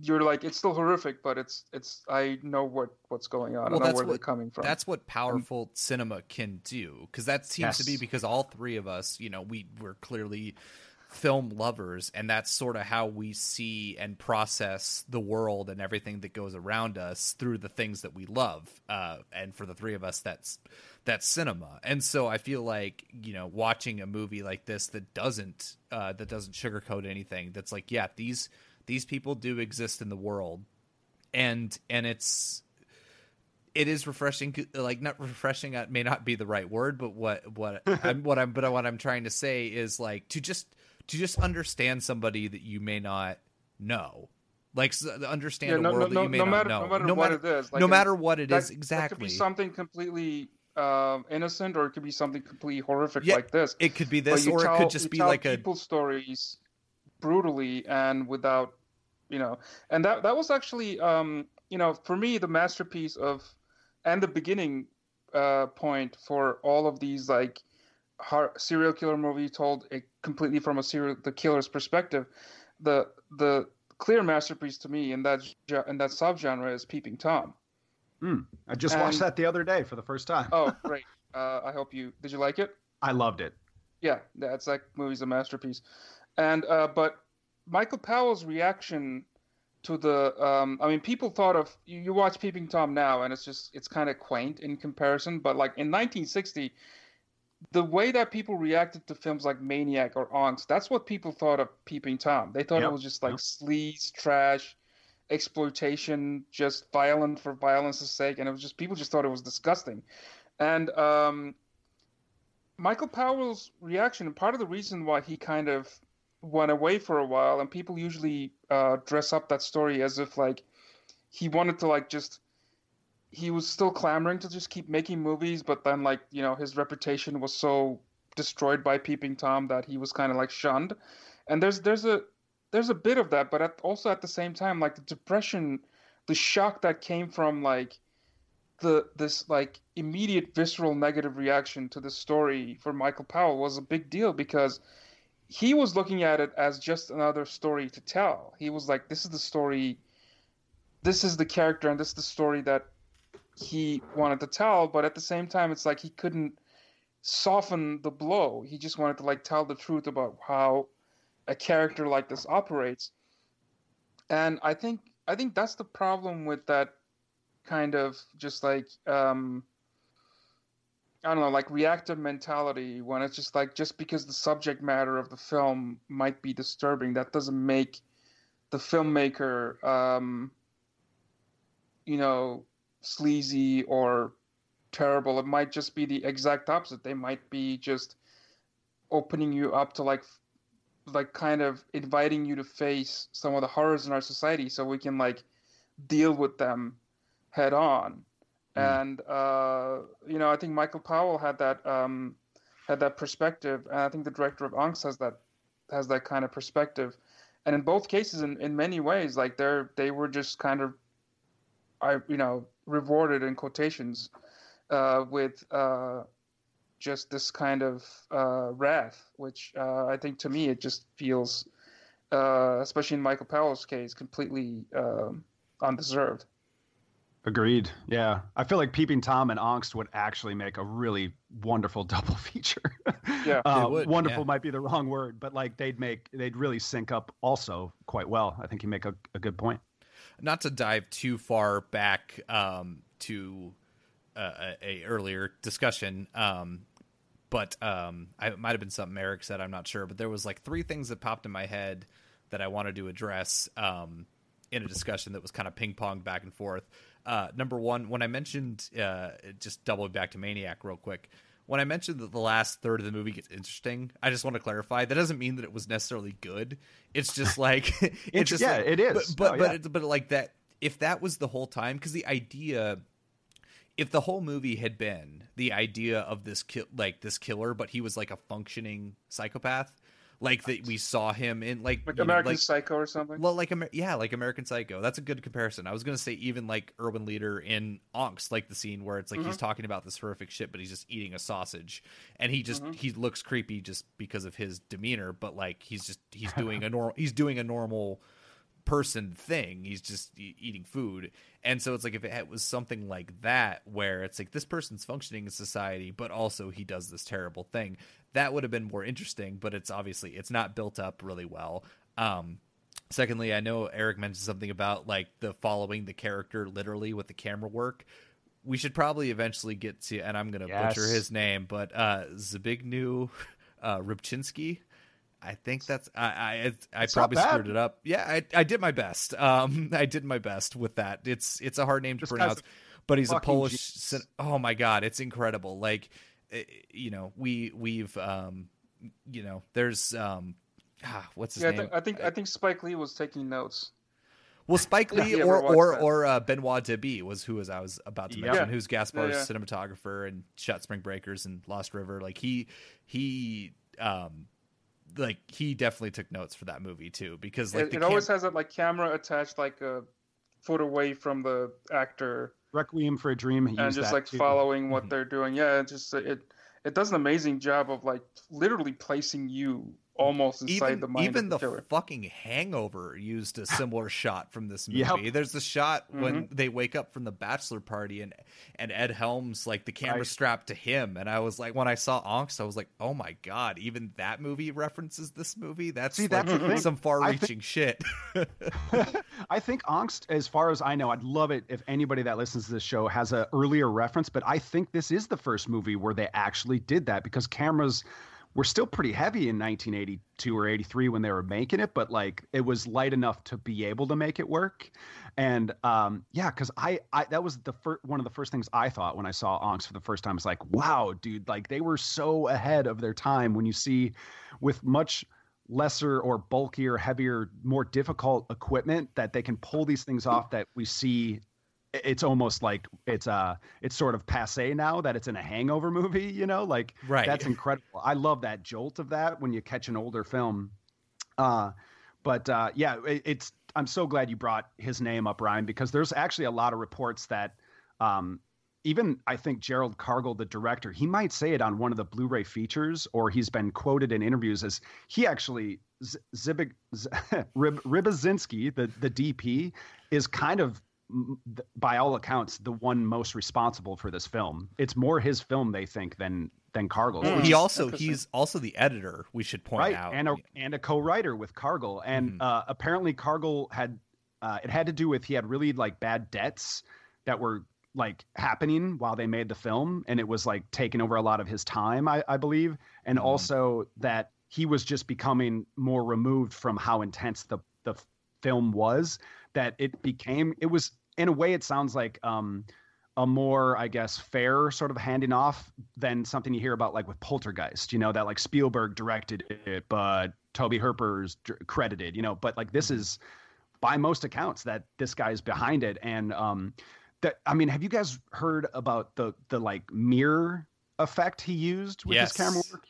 you're like, it's still horrific, but it's it's I know what what's going on. Well, I know that's where they're what- coming from. That's what powerful cinema can do, because that seems to be because all three of us, you know, we we're clearly film lovers, and that's sort of how we see and process the world and everything that goes around us through the things that we love. Uh, and for the three of us, that's that's cinema. And so I feel like you know, watching a movie like this that doesn't uh, that doesn't sugarcoat anything, that's like, yeah, these these people do exist in the world, and and it's it is refreshing like not refreshing uh, may not be the right word but what what [LAUGHS] I'm what I'm but what I'm trying to say is like to just to just understand somebody that you may not know like understand yeah, a no, world no, that you may no, not matter, know no matter no what matter, it is. Like, no it- matter what it that, is That could be something completely um, innocent, or it could be something completely horrific Yeah, like this. it could be this or it could just be tell like a people stories brutally and without you know and that that was actually um you know for me the masterpiece of and the beginning uh point for all of these like serial killer movie told it completely from a serial the killer's perspective the the clear masterpiece to me in that in that subgenre is peeping tom I just watched that the other day for the first time. oh [LAUGHS] great uh i hope you did you like it I loved it. Yeah, that's like movie's a masterpiece. And uh, but Michael Powell's reaction to the um, I mean, people thought of you, you watch Peeping Tom now, and it's just it's kind of quaint in comparison. But like in 1960, the way that people reacted to films like Maniac or Angst, that's what people thought of Peeping Tom. They thought Yep, it was just like yep. sleaze, trash, exploitation, just violent for violence's sake, and it was just people just thought it was disgusting. And um, Michael Powell's reaction, and part of the reason why he kind of went away for a while, and people usually uh, dress up that story as if like he wanted to like just he was still clamoring to just keep making movies, but then like you know his reputation was so destroyed by Peeping Tom that he was kind of like shunned, and there's there's a there's a bit of that, but at, also at the same time like the depression, the shock that came from like the this like immediate visceral negative reaction to the story for Michael Powell was a big deal because he was looking at it as just another story to tell. He was like, this is the story, this is the character, and this is the story that he wanted to tell. But at the same time, it's like he couldn't soften the blow. He just wanted to like tell the truth about how a character like this operates. And I think I think that's the problem with that kind of just like um, I don't know, like reactive mentality when it's just like just because the subject matter of the film might be disturbing, that doesn't make the filmmaker, um, you know, sleazy or terrible. It might just be the exact opposite. They might be just opening you up to like, like kind of inviting you to face some of the horrors in our society, so we can like deal with them head on. Mm. And uh, you know, I think Michael Powell had that um, had that perspective, and I think the director of Angst has that has that kind of perspective. And in both cases, in, in many ways, like they're they were just kind of, I you know, rewarded in quotations, uh, with uh, just this kind of uh, wrath, which uh, I think to me it just feels, uh, especially in Michael Powell's case, completely um, undeserved. Agreed. Yeah. I feel like Peeping Tom and Angst would actually make a really wonderful [LAUGHS] double feature. yeah. uh, would, wonderful yeah. might be the wrong word, but like they'd make, they'd really sync up also quite well. I think you make a, a good point. Not to dive too far back um, to uh, a, earlier discussion, um, but um, I, it might have been something Erik said. I'm not sure, but there was like three things that popped in my head that I wanted to address um, in a discussion that was kind of ping pong back and forth. Uh, number one, when I mentioned, uh, just doubling back to Maniac real quick, when I mentioned that the last third of the movie gets interesting, I just want to clarify that doesn't mean that it was necessarily good. It's just [LAUGHS] like [LAUGHS] it's just yeah, like, it is. But oh, but oh, yeah. but, but like that, if that was the whole time, because the idea if the whole movie had been the idea of this ki- like this killer, but he was like a functioning psychopath, like that we saw him in like, like American know, like, Psycho or something. Well, like yeah, like American Psycho. That's a good comparison. I was gonna say even like Erwin Leder in Angst, like the scene where it's like mm-hmm. he's talking about this horrific shit, but he's just eating a sausage, and he just mm-hmm. he looks creepy just because of his demeanor, but like he's just he's doing a normal he's doing a normal person thing. He's just eating food. And so it's like if it was something like that, where it's like this person's functioning in society, but also he does this terrible thing, that would have been more interesting. But it's obviously it's not built up really well. Um, secondly, I know Erik mentioned something about like the following the character literally with the camera work. We should probably eventually get to, and I'm going to yes. butcher his name, but uh, Zbigniew uh, Rybczynski. I think that's I I, I probably screwed it up. Yeah, I, I did my best. [LAUGHS] Um, I did my best with that. It's it's a hard name to pronounce, but he's a Polish. Oh my god, it's incredible. Like, eh, you know, we we've um, you know, there's um, ah, what's his yeah, name? I, think I think Spike Lee was taking notes. Well, Spike Lee or or or uh, Benoit Debie was who was I was about to mention, yeah. who's Gaspar's yeah, cinematographer and shot Spring Breakers and Lost River. Like he he um like he definitely took notes for that movie too because like it, it cam- always has that like camera attached like a foot away from the actor. Requiem for a Dream, and just like too. following what mm-hmm. they're doing. Yeah, it just it it does an amazing job of like literally placing you almost inside even, the mind even the, the fucking hangover used a similar [LAUGHS] shot from this movie yep. there's the shot mm-hmm. when they wake up from the bachelor party and and ed helms like the camera right. strapped to him and i was like when i saw angst i was like oh my god even that movie references this movie that's See, like that's some far-reaching shit [LAUGHS] i think angst as far as i know i'd love it if anybody that listens to this show has an earlier reference but i think this is the first movie where they actually did that because cameras were still pretty heavy in 1982 or 83 when they were making it, but like it was light enough to be able to make it work. And um, yeah, because I, I that was the first one of the first things I thought when I saw Angst for the first time. It's like, wow, dude, like they were so ahead of their time. When you see with much lesser or bulkier, heavier, more difficult equipment that they can pull these things off that we see it's almost like it's uh it's sort of passe now that it's in a hangover movie you know like right that's incredible i love that jolt of that when you catch an older film uh but uh yeah it, it's i'm so glad you brought his name up ryan because there's actually a lot of reports that um even I think Gerald Kargl, the director, he might say it on one of the Blu-ray features, or he's been quoted in interviews as he actually Zibig Rib, Ribazinski, the the DP, is kind of by all accounts the one most responsible for this film. It's more his film they think than than Kargl. Mm. He also he's also the editor. We should point right. out and a and a co-writer with Kargl, and mm-hmm. uh, apparently Kargl had uh, it had to do with he had really like bad debts that were like happening while they made the film and it was like taking over a lot of his time i, I believe and mm also that he was just becoming more removed from how intense the the film was that it became it was in a way it sounds like um a more i guess fair sort of handing off than something you hear about like with poltergeist you know that like spielberg directed it but tobe hooper's credited you know but like this mm-hmm. is by most accounts that this guy's behind it and um that I mean, have you guys heard about the the like mirror effect he used with yes. his camera work?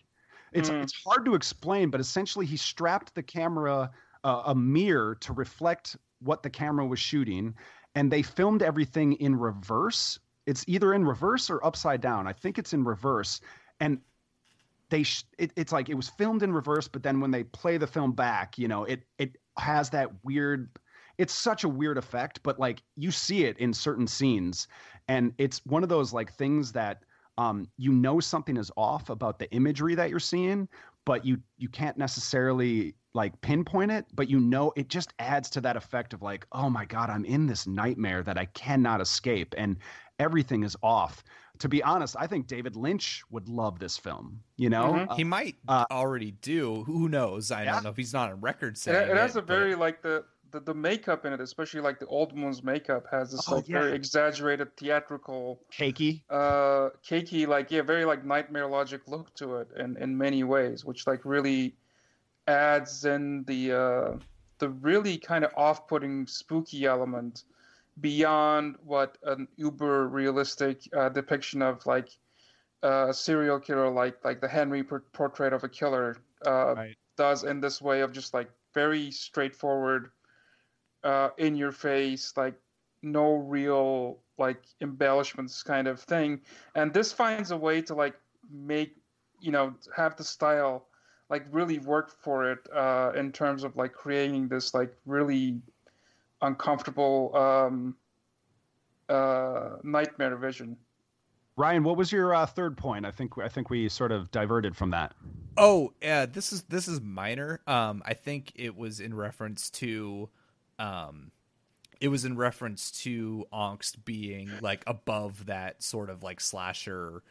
It's mm. it's hard to explain, but essentially he strapped the camera uh, a mirror to reflect what the camera was shooting, and they filmed everything in reverse. It's either in reverse or upside down. I think it's in reverse, and they sh- it, it's like it was filmed in reverse, but then when they play the film back, you know, it it has that weird it's such a weird effect, but like you see it in certain scenes, and it's one of those like things that um, you know something is off about the imagery that you're seeing, but you you can't necessarily like pinpoint it, but you know it just adds to that effect of like, oh my god, I'm in this nightmare that I cannot escape, and everything is off. To be honest, I think David Lynch would love this film. You know, mm-hmm. uh, he might uh, already do. Who knows? I yeah. don't know if he's not a record saying it, it has it, a very but... like the the, the makeup in it, especially like the old one's makeup, has this oh, like yeah. very exaggerated theatrical, cakey, uh, cakey, like yeah, very like nightmare logic look to it, in in many ways, which like really adds in the uh, the really kind of off-putting spooky element beyond what an uber realistic uh, depiction of like uh, a serial killer like like the Henry portrait of a killer uh, right. does in this way of just like very straightforward uh, in your face, like no real like embellishments kind of thing. And this finds a way to like make you know have the style like really work for it uh, in terms of like creating this like really uncomfortable um, uh, nightmare vision. Ryan, what was your uh, third point? I think I think we sort of diverted from that. Oh, yeah, this is this is minor. Um, I think it was in reference to um, it was in reference to Angst being like above that sort of like slasher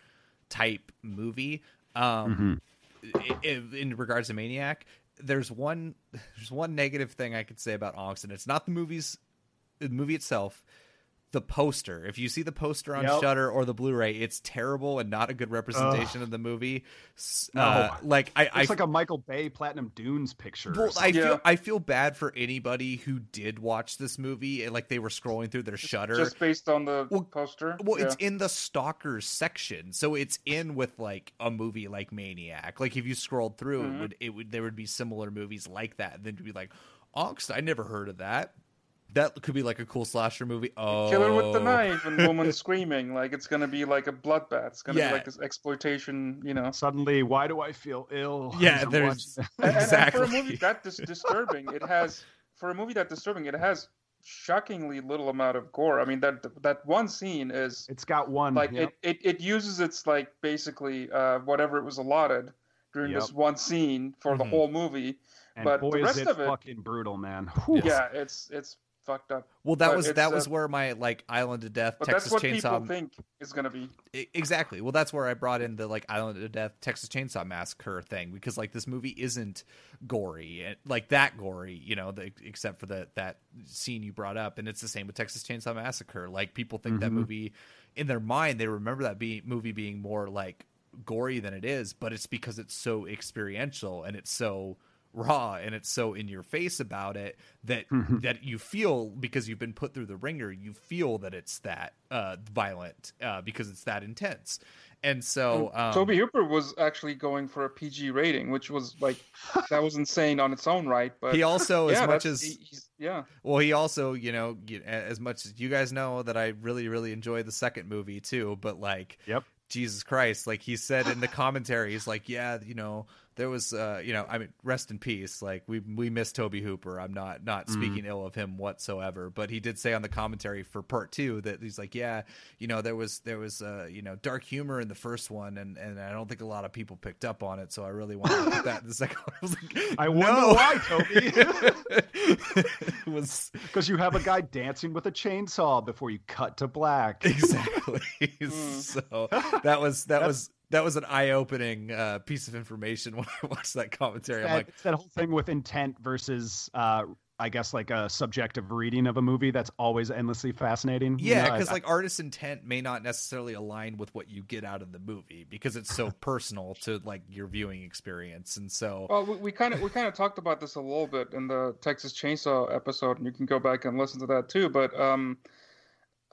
type movie. Um, mm-hmm. In regards to Maniac, there's one [LAUGHS] there's one negative thing I could say about Angst, and it's not the movie's the movie itself the poster. If you see the poster on yep. Shudder or the Blu-ray, it's terrible and not a good representation Ugh. of the movie. No, uh, like I, it's I, like a Michael Bay Platinum Dunes picture. Well, I yeah. feel I feel bad for anybody who did watch this movie and like they were scrolling through their Shudder just based on the well, poster. Well, yeah. it's in the stalkers section, so it's in with like a movie like Maniac. Like if you scrolled through, mm-hmm. it would it would there would be similar movies like that. And then to be like, Angst, I never heard of that that could be like a cool slasher movie. Oh, killer with the oh. knife and woman [LAUGHS] screaming like it's gonna be like a bloodbath. It's gonna yeah. be like this exploitation. You know. Suddenly, why do I feel ill? [LAUGHS] Yeah, there's and, exactly. And, for a movie [LAUGHS] that dis- disturbing, it has for a movie that disturbing, it has shockingly little amount of gore. I mean that that one scene is it's got one like yep. it, it it uses its like basically uh, whatever it was allotted during yep. this one scene for mm-hmm. the whole movie. And but boy, the rest is it of it, fucking brutal, man. Whew. Yeah, it's it's fucked up. Well, that but was that was uh, where my like Island of Death, Texas that's what Chainsaw. People think is gonna be exactly. Well, that's where I brought in the like Island of Death, Texas Chainsaw Massacre thing because like this movie isn't gory, like that gory, you know, the, except for the that scene you brought up, and it's the same with Texas Chainsaw Massacre. Like people think mm-hmm. that movie in their mind they remember that be, movie being more like gory than it is, but it's because it's so experiential and it's so raw and it's so in your face about it that Mm-hmm. that you feel because you've been put through the ringer you feel that it's that uh violent uh because it's that intense and so um, Tobe Hooper was actually going for a PG rating, which was like that was insane on its own right. But he also yeah, as much as he- he's, yeah, Well, he also, you know, as much as you guys know that I really, really enjoy the second movie too, but like, Yep. Jesus Christ, like he said in the commentary, he's like, yeah, you know, there was, uh, you know, I mean, rest in peace. Like we we miss Tobe Hooper. I'm not not speaking ill of him whatsoever, but he did say on the commentary for part two that he's like, yeah, you know, there was there was, uh, you know, dark humor in the first one, and and I don't think a lot of people picked up on it, so I really wanted to put that in the [LAUGHS] second one. I was like, I wonder no. why, Tobe. [LAUGHS] it was Because you have a guy dancing with a chainsaw before you cut to black. exactly [LAUGHS] Hmm. so that was that was that was an eye-opening uh, piece of information [LAUGHS] when i watched that commentary i'm that, like it's that whole thing with intent versus, uh, I guess, like a subjective reading of a movie that's always endlessly fascinating. yeah know? I- because like artist intent may not necessarily align with what you get out of the movie because it's so [LAUGHS] personal to like your viewing experience and so Well, we- we kind of we kind of talked about this a little bit in the Texas Chainsaw episode, and you can go back and listen to that too. But um,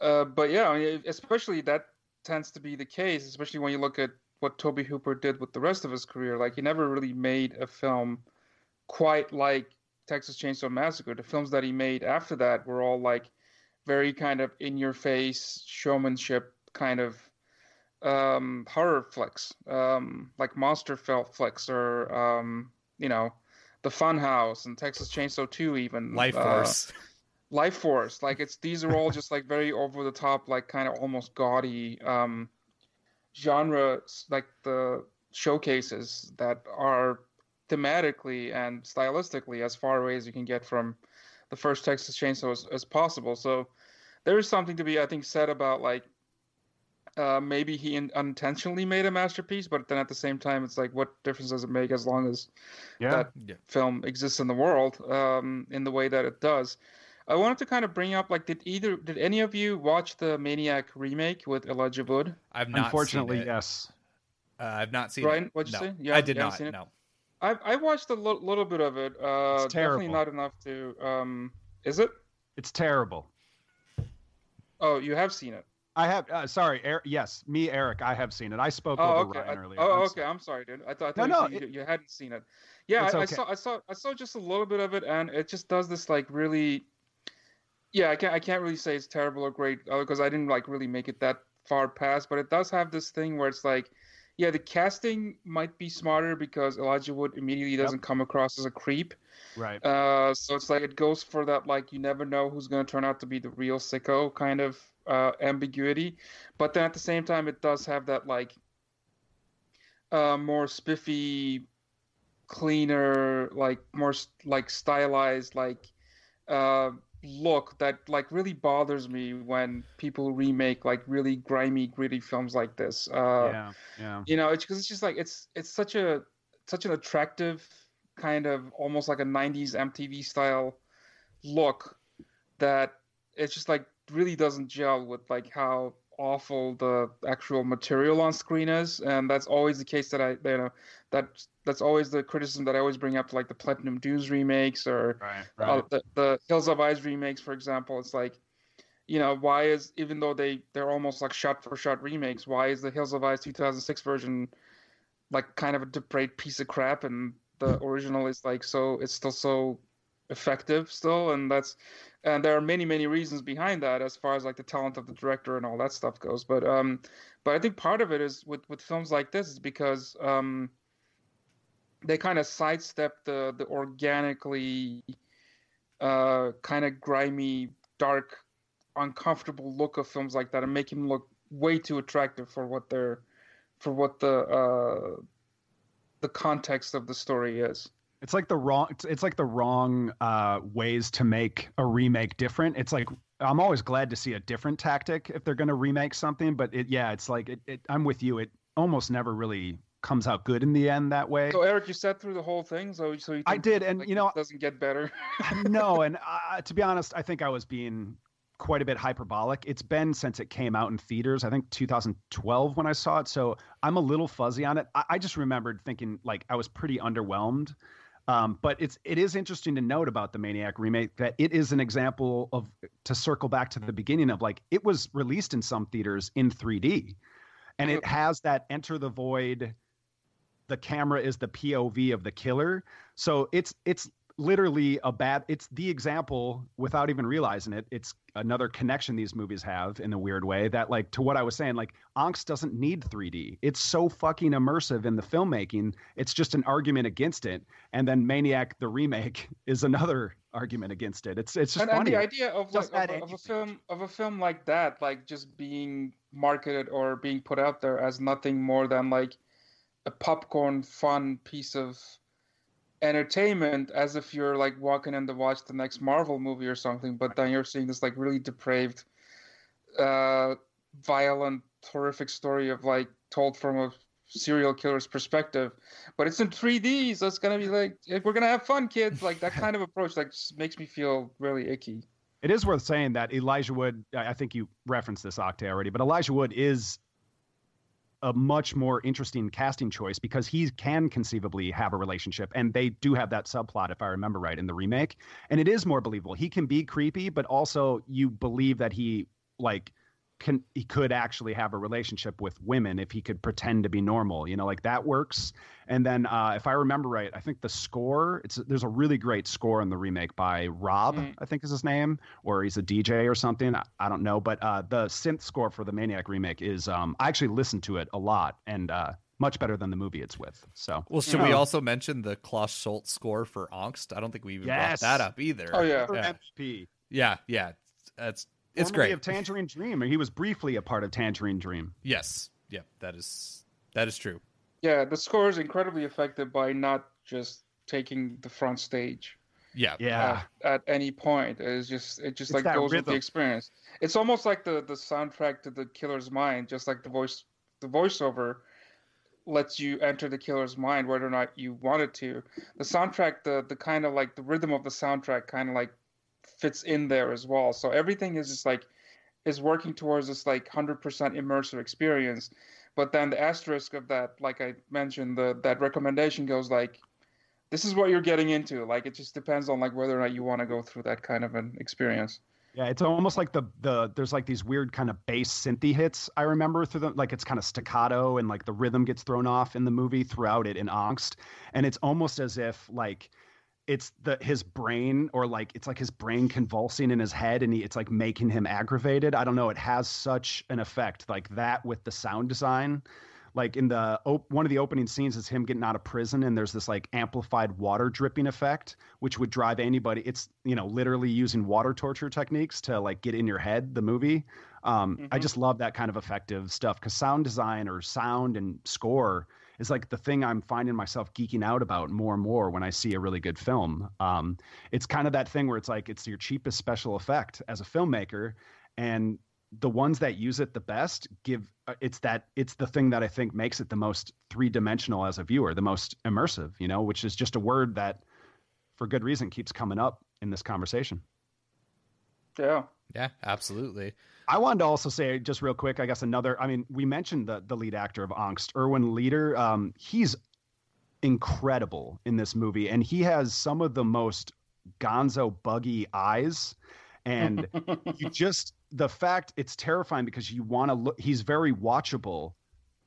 uh, but yeah, I mean, especially that tends to be the case, especially when you look at what Tobe Hooper did with the rest of his career. Like he never really made a film quite like Texas Chainsaw Massacre. The films that he made after that were all like very kind of in your face showmanship kind of um, horror flicks, um, like Monster Felt flicks, or um, you know, The Funhouse and Texas Chainsaw 2, even life uh, force Life Force. Like it's these are all just like very over the top, like kind of almost gaudy um, genre, like the showcases that are thematically and stylistically as far away as you can get from the first Texas Chainsaw as, as possible. So there is something to be, I think, said about like uh, maybe he in- unintentionally made a masterpiece, but then at the same time, it's like, what difference does it make as long as yeah. that Yeah. film exists in the world um, in the way that it does? I wanted to kind of bring up, like, did either did any of you watch the Maniac remake with Elijah Wood? i've not Unfortunately, seen it. yes. uh, i've not seen Ryan, it what'd you no. say? You i did you haven't not seen it? no I I watched a lo- little bit of it. Uh, It's definitely not enough to. Um, is it? It's terrible. Oh, you have seen it. I have. Uh, sorry, er- yes, me, Erik. I have seen it. I spoke Oh, over okay. Ryan I- earlier. oh, I'm okay. sorry. I'm sorry, dude. I thought, I thought no, you, said it- you, you hadn't seen it. Yeah, It's I, I saw, I saw, I saw just a little bit of it, and it just does this like really. Yeah, I can't, I can't really say it's terrible or great because I didn't like really make it that far past, but it does have this thing where it's like, yeah, the casting might be smarter because Elijah Wood immediately doesn't come across as a creep. Right. Uh, so it's like it goes for that like you never know who's going to turn out to be the real sicko kind of uh, ambiguity, but then at the same time it does have that like uh, more spiffy, cleaner, like more like stylized like uh, look that like really bothers me when people remake like really grimy, gritty films like this. Uh, yeah. Yeah. you know it's because it's just like it's it's such a such an attractive kind of almost like a 90s mtv style look that it's just like really doesn't gel with like how awful the actual material on screen is and that's always the case that i you know that that's always the criticism that i always bring up like the platinum dunes remakes or Right. uh, the, the Hills Have Eyes remakes, for example, it's like, you know, why is even though they they're almost like shot for shot remakes, why is the Hills Have Eyes 2006 version like kind of a depraved piece of crap, and the original is like so it's still so effective still, and that's and there are many many reasons behind that as far as like the talent of the director and all that stuff goes, but um, but I think part of it is with with films like this is because um they kind of sidestep the the organically uh, kind of grimy, dark, uncomfortable look of films like that and make him look way too attractive for what they're for what the uh, the context of the story is. It's like the wrong. It's, it's like the wrong uh, ways to make a remake different. It's like I'm always glad to see a different tactic if they're going to remake something. But it, yeah, it's like it, it, I'm with you. It almost never really comes out good in the end that way. So Erik, you sat through the whole thing, so so you I did, and like, you know, it doesn't get better. [LAUGHS] no, [LAUGHS] and uh, to be honest, I think I was being quite a bit hyperbolic. It's been since it came out in theaters. I think 2012 when I saw it, so I'm a little fuzzy on it. I, I just remembered thinking like I was pretty underwhelmed. Um, but it's it is interesting to note about the Maniac remake that it is an example of to circle back to the beginning of like it was released in some theaters in 3D, and it has that Enter the Void. The camera is the POV of the killer, so it's it's literally a bad it's the example without even realizing it. It's another connection these movies have in a weird way that like to what i was saying like Angst doesn't need 3d it's so fucking immersive in the filmmaking it's just an argument against it. And then maniac the remake [LAUGHS] is another argument against it. It's it's just and, funny and the idea of like of, a, of a film of a film like that like just being marketed or being put out there as nothing more than like a popcorn fun piece of entertainment as if you're like walking in to watch the next Marvel movie or something, but then you're seeing this like really depraved, uh, violent, horrific story of like told from a serial killer's perspective. But it's in 3D, so it's gonna be like we're gonna have fun, kids. Like that kind of approach like makes me feel really icky. It is worth saying that Elijah Wood. I think you referenced this Oktay already, but Elijah Wood is a much more interesting casting choice because he can conceivably have a relationship and they do have that subplot if i remember right in the remake. And it is more believable. He can be creepy but also you believe that he like can he could actually have a relationship with women if he could pretend to be normal you know like that works and then uh, if i remember right i think the score it's there's a really great score in the remake by rob mm. i think is his name or he's a dj or something i, I don't know but uh, the synth score for the maniac remake is um, i actually listened to it a lot and uh, much better than the movie it's with. So, well, should we also mention the Klaus Schulze score for Angst? I don't think we even yes. brought that up either. Oh yeah, yeah. MVP. Yeah, yeah, that's it's great. Of Tangerine Dream, or he was briefly a part of Tangerine Dream. Yes, yeah, that is that is true. Yeah, the score is incredibly affected by not just taking the front stage. Yeah, yeah. At, at any point, it's just it just it's like goes rhythm. with the experience. It's almost like the the soundtrack to the killer's mind, just like the voice the voiceover lets you enter the killer's mind whether or not you wanted to. The soundtrack, the the kind of like the rhythm of the soundtrack, kind of like fits in there as well. So everything is just like is working towards this like 100% immersive experience. But then the asterisk of that, like I mentioned, the that recommendation goes like, this is what you're getting into. Like it just depends on like whether or not you want to go through that kind of an experience. Yeah, it's almost like the the there's like these weird kind of bass synthy hits I remember through the like it's kind of staccato and like the rhythm gets thrown off in the movie throughout it in Angst, and it's almost as if like it's the his brain or like it's like his brain convulsing in his head and he, it's like making him aggravated. I don't know it has such an effect like that with the sound design. Like in the op- one of the opening scenes is him getting out of prison and there's this like amplified water dripping effect which would drive anybody it's you know literally using water torture techniques to like get in your head the movie. Um, mm-hmm. i just love that kind of effective stuff because sound design or sound and score is like the thing I'm finding myself geeking out about more and more when I see a really good film. Um, it's kind of that thing where it's like it's your cheapest special effect as a filmmaker, and the ones that use it the best give uh, it's that it's the thing that I think makes it the most three dimensional as a viewer, the most immersive. You know, which is just a word that, for good reason, keeps coming up in this conversation. Yeah. Yeah, absolutely. I wanted to also say just real quick. I guess another. I mean, we mentioned the the lead actor of Angst, Erwin Leder. Um, he's incredible in this movie, and he has some of the most gonzo buggy eyes, and you [LAUGHS] just the fact it's terrifying because you want to look. He's very watchable,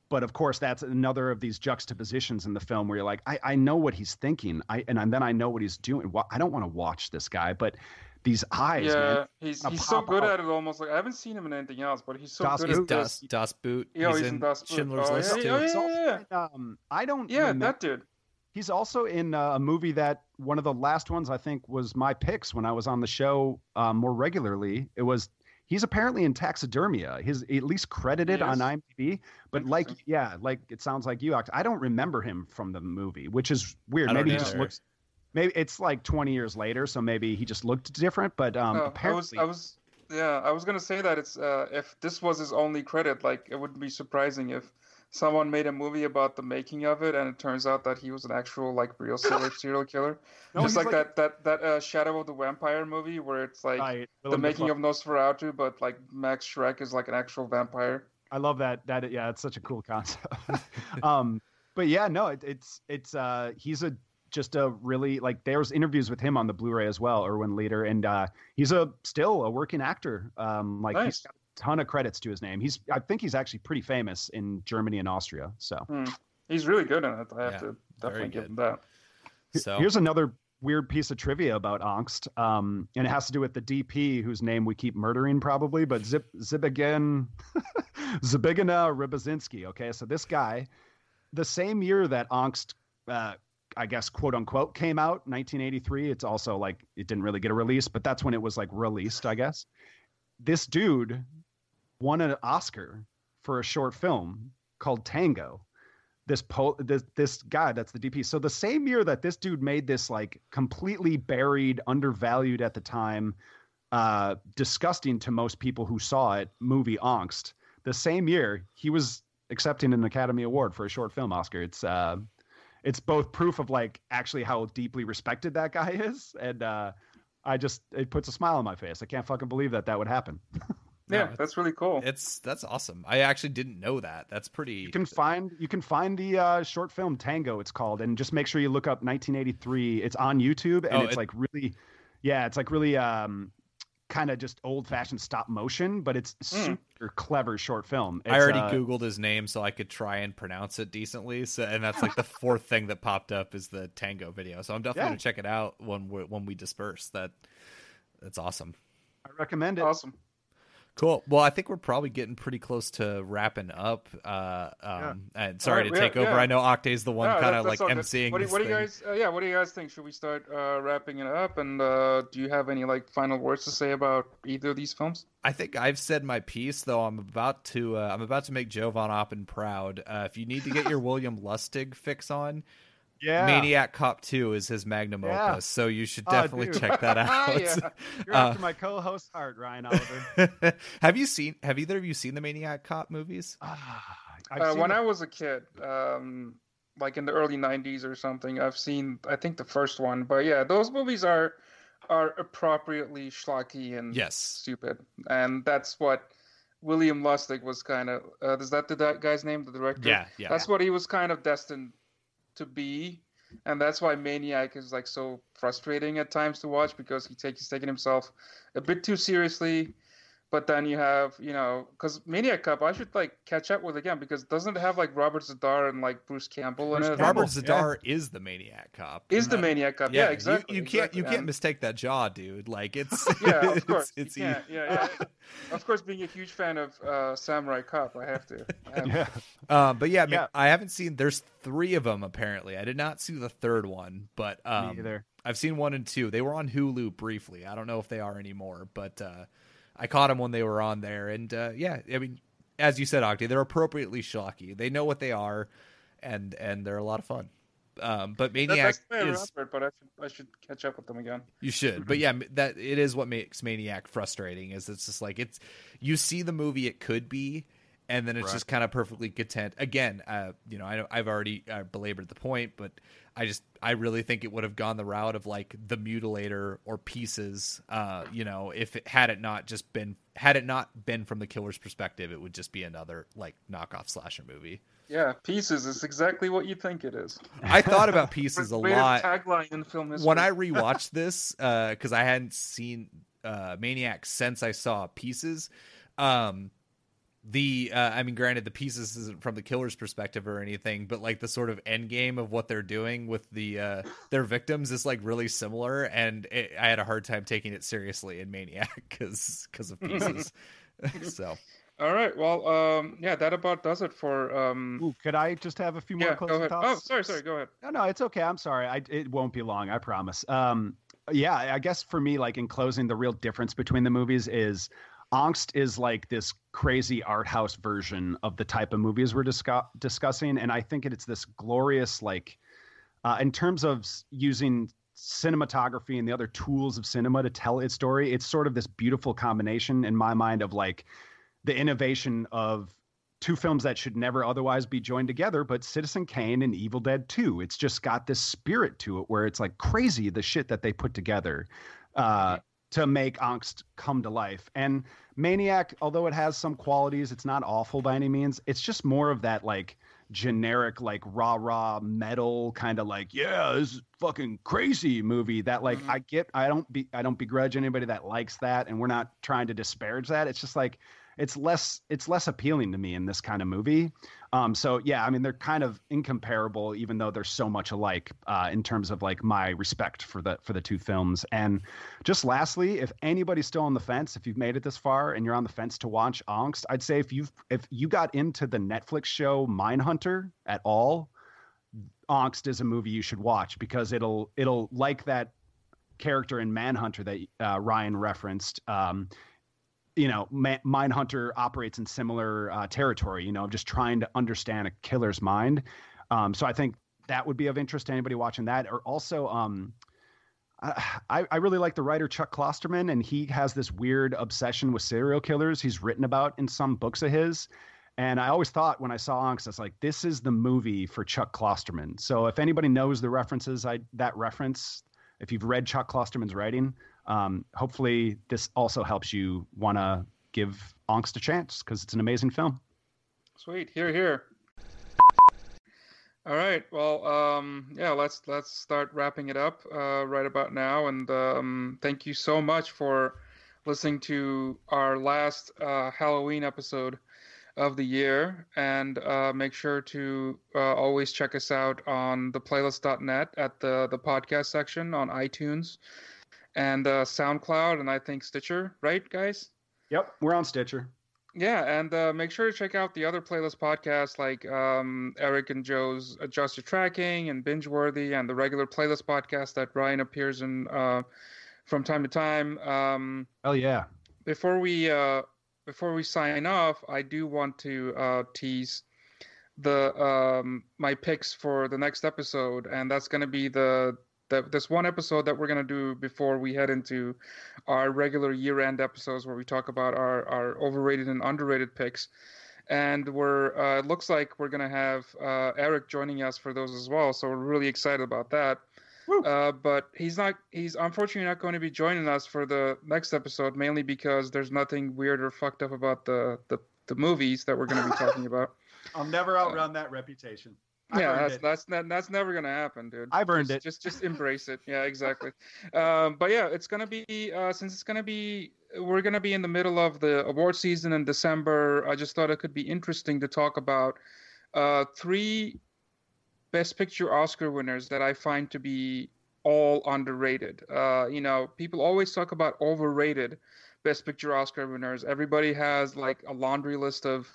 but of course that's another of these juxtapositions in the film where you're like, I, I know what he's thinking, I and then I know what he's doing. I don't want to watch this guy, but these eyes. Yeah, man. he's he's so good out. at it. Almost like I haven't seen him in anything else, but he's so Das good. He's at Das, this. Das Boot. Yeah, he's, he's in, in Das Schindler's oh, List yeah, too. Yeah, yeah, yeah, um, I don't. Yeah, remember. that dude. He's also in uh, a movie that one of the last ones I think was my picks when I was on the show uh, more regularly. It was he's apparently in taxidermia. He's at least credited on IMDb, but like yeah, like it sounds like you. I don't remember him from the movie, which is weird. Maybe he just looks maybe it's like 20 years later, so maybe he just looked different. But um, no, apparently, I was, I was, yeah, I was gonna say that it's uh, if this was his only credit, like it wouldn't be surprising if someone made a movie about the making of it, and it turns out that he was an actual like real [LAUGHS] serial killer, no, just like, like, that that that uh, Shadow of the Vampire movie where it's like right, the making of Nosferatu, but like Max Schreck is like an actual vampire. I love that. That yeah, it's such a cool concept. [LAUGHS] um, but yeah, no, it, it's it's uh, he's a just a really like there's interviews with him on the Blu-ray as well, Erwin Leder, and uh, he's a still a working actor. Um, like nice. he's got a ton of credits to his name. He's I think he's actually pretty famous in Germany and Austria. So hmm. he's really good in it. I have yeah, to definitely give him that. So here's another weird piece of trivia about Angst, um, and it has to do with the DP, whose name we keep murdering probably, but Zip [LAUGHS] Zbigniew Zbigniew Rybczynski. Okay, so this guy, the same year that Angst, uh, I guess quote unquote, came out, 1983. It's also like it didn't really get a release, but that's when it was like released, I guess. This dude won an Oscar for a short film called Tango this po this this guy that's the DP. So the same year that this dude made this like completely buried, undervalued at the time, uh, disgusting to most people who saw it movie Angst. The same year he was accepting an Academy Award for a short film Oscar. It's uh, it's both proof of like actually how deeply respected that guy [LAUGHS] is, and uh, I just it puts a smile on my face. I can't fucking believe that that would happen. [LAUGHS] yeah, no, that's really cool. It's that's awesome. I actually didn't know that. That's pretty. You can find you can find the uh, short film Tango. It's called, and just make sure you look up 1983. It's on YouTube, and oh, it's it... like really, yeah, it's like really um, kind of just old fashioned stop motion, but it's mm. super clever short film. It's, I already uh, googled his name so I could try and pronounce it decently. So, and that's like the [LAUGHS] fourth thing that popped up is the Tango video. So I'm definitely yeah. gonna check it out when we when we disperse. That that's awesome. I recommend it. Awesome. Cool. Well, I think we're probably getting pretty close to wrapping up. Uh, um, yeah. And sorry right, to take over. Yeah. I know Oktay's the one yeah, kind of like emceeing. What do, what do, you guys? Uh, yeah, what do you guys think? Should we start uh, wrapping it up? And uh, do you have any like final words to say about either of these films? I think I've said my piece, though. I'm about to. Uh, I'm about to make Joe Von Oppen proud. Uh, if you need to get your [LAUGHS] William Lustig fix on, yeah. Maniac Cop 2 is his magnum yeah. opus, so you should oh, definitely oh, check that [LAUGHS] out. yeah. You're uh, after my co-host heart, Ryan Oliver. [LAUGHS] have you seen have either of you seen the Maniac Cop movies? Ah, uh, when I was a kid, um, like in the early 90s or something, I've seen I think the first one, but yeah, those movies are are appropriately schlocky and yes. stupid. And that's what William Lustig was kind of uh, is that the that guy's name, the director? Yeah, yeah. That's what he was kind of destined to be, and that's why Maniac is like so frustrating at times to watch because he takes he's taking himself a bit too seriously but then you have, you know, because Maniac Cop, I should like catch up with again because doesn't it have like Robert Z'Dar and like Bruce Campbell Bruce in it? Robert Z'Dar yeah. is the Maniac Cop. Is the Maniac Cop? Yeah, yeah exactly. You, you can't you can't mistake that jaw, dude. Like it's [LAUGHS] yeah, of [LAUGHS] course. It's, it's yeah, yeah. [LAUGHS] of course, being a huge fan of uh, Samurai Cop, I have to. I have yeah. To. Um, but yeah, yeah, I haven't seen. There's three of them apparently. I did not see the third one, but um, Me either. I've seen one and two. They were on Hulu briefly. I don't know if they are anymore, but. uh I caught them when they were on there, and uh, yeah, I mean, as you said, Oktay, they're appropriately schlocky. They know what they are, and and they're a lot of fun. Um, but Maniac that, is, but I should I should catch up with them again. You should, but yeah, that it is what makes Maniac frustrating. Is it's just like it's you see the movie it could be, and then it's right. just kind of perfectly content. Again, uh, you know, I, I've already uh, belabored the point, but I just I really think it would have gone the route of like the mutilator or pieces. Uh, you know, if it had it not just been had it not been from the killer's perspective, it would just be another like knockoff slasher movie. Yeah, pieces is exactly what you think it is. I thought about [LAUGHS] pieces a lot. Tagline in film history. When I [LAUGHS] rewatched this, because uh, I hadn't seen uh, Maniac since I saw Pieces. Um, the uh, I mean, granted, the pieces isn't from the killer's perspective or anything, but like the sort of end game of what they're doing with the uh, their victims is like really similar, and it, I had a hard time taking it seriously in Maniac [LAUGHS] because because of pieces. [LAUGHS] so. All right. Well, um, yeah, that about does it for. Um... Ooh, could I just have a few more yeah, closing go ahead. thoughts? Oh, sorry, sorry. Go ahead. No, no, it's okay. I'm sorry. I, it won't be long. I promise. Um, yeah, I guess for me, like in closing, the real difference between the movies is Angst is like this crazy art house version of the type of movies we're discuss- discussing, and I think it's this glorious like, uh, in terms of using cinematography and the other tools of cinema to tell its story. It's sort of this beautiful combination in my mind of like the innovation of two films that should never otherwise be joined together, but Citizen Kane and Evil Dead 2. It's just got this spirit to it where it's like crazy the shit that they put together. Uh, to make angst come to life. And Maniac, although it has some qualities, it's not awful by any means. It's just more of that like generic like rah rah metal kind of like yeah this is fucking crazy movie that like mm-hmm. I get I don't be I don't begrudge anybody that likes that and we're not trying to disparage that it's just like it's less it's less appealing to me in this kind of movie. Um, so yeah, I mean they're kind of incomparable, even though they're so much alike uh, in terms of like my respect for the for the two films. And just lastly, if anybody's still on the fence, if you've made it this far and you're on the fence to watch Angst, I'd say if you've if you got into the Netflix show Mindhunter at all, Angst is a movie you should watch because it'll it'll like that character in Manhunter that uh, Ryan referenced. Um, you know, Ma- Mindhunter operates in similar uh, territory, you know, just trying to understand a killer's mind. Um, so I think that would be of interest to anybody watching that. Or also, um, I, I really like the writer Chuck Klosterman, and he has this weird obsession with serial killers he's written about in some books of his. And I always thought when I saw Angst, I was like, this is the movie for Chuck Klosterman. So if anybody knows the references, I that reference, if you've read Chuck Klosterman's writing, um, hopefully, this also helps you want to give Angst a chance because it's an amazing film. Sweet, here, here. All right, well, um, yeah, let's let's start wrapping it up uh, right about now, and um, thank you so much for listening to our last uh, Halloween episode of the year. And uh, make sure to uh, always check us out on the playlist.net at the, the podcast section on iTunes and uh, SoundCloud, and I think Stitcher, right, guys? Yep, we're on Stitcher. Yeah, and uh, make sure to check out the other playlist podcasts like um, Erik and Joe's Adjust Your Tracking and Binge Worthy, and the regular playlist podcast that Ryan appears in uh, from time to time. Um, oh yeah! Before we uh, before we sign off, I do want to uh, tease the um, my picks for the next episode, and that's going to be the that this one episode that we're gonna do before we head into our regular year-end episodes where we talk about our our overrated and underrated picks. And we're uh, it looks like we're gonna have uh, Erik joining us for those as well. So we're really excited about that. Uh, but he's not. He's unfortunately not going to be joining us for the next episode, mainly because there's nothing weird or fucked up about the the, the movies that we're going to be talking about. [LAUGHS] I'll never outrun that reputation yeah, that's, that's that's that's never gonna happen, dude. I've earned just, it. Just just embrace it. Yeah, exactly. um, but yeah, it's gonna be uh, since it's gonna be we're gonna be in the middle of the award season in December. I just thought it could be interesting to talk about uh, three Best Picture Oscar winners that I find to be all underrated. Uh, you know, people always talk about overrated Best Picture Oscar winners. Everybody has like a laundry list of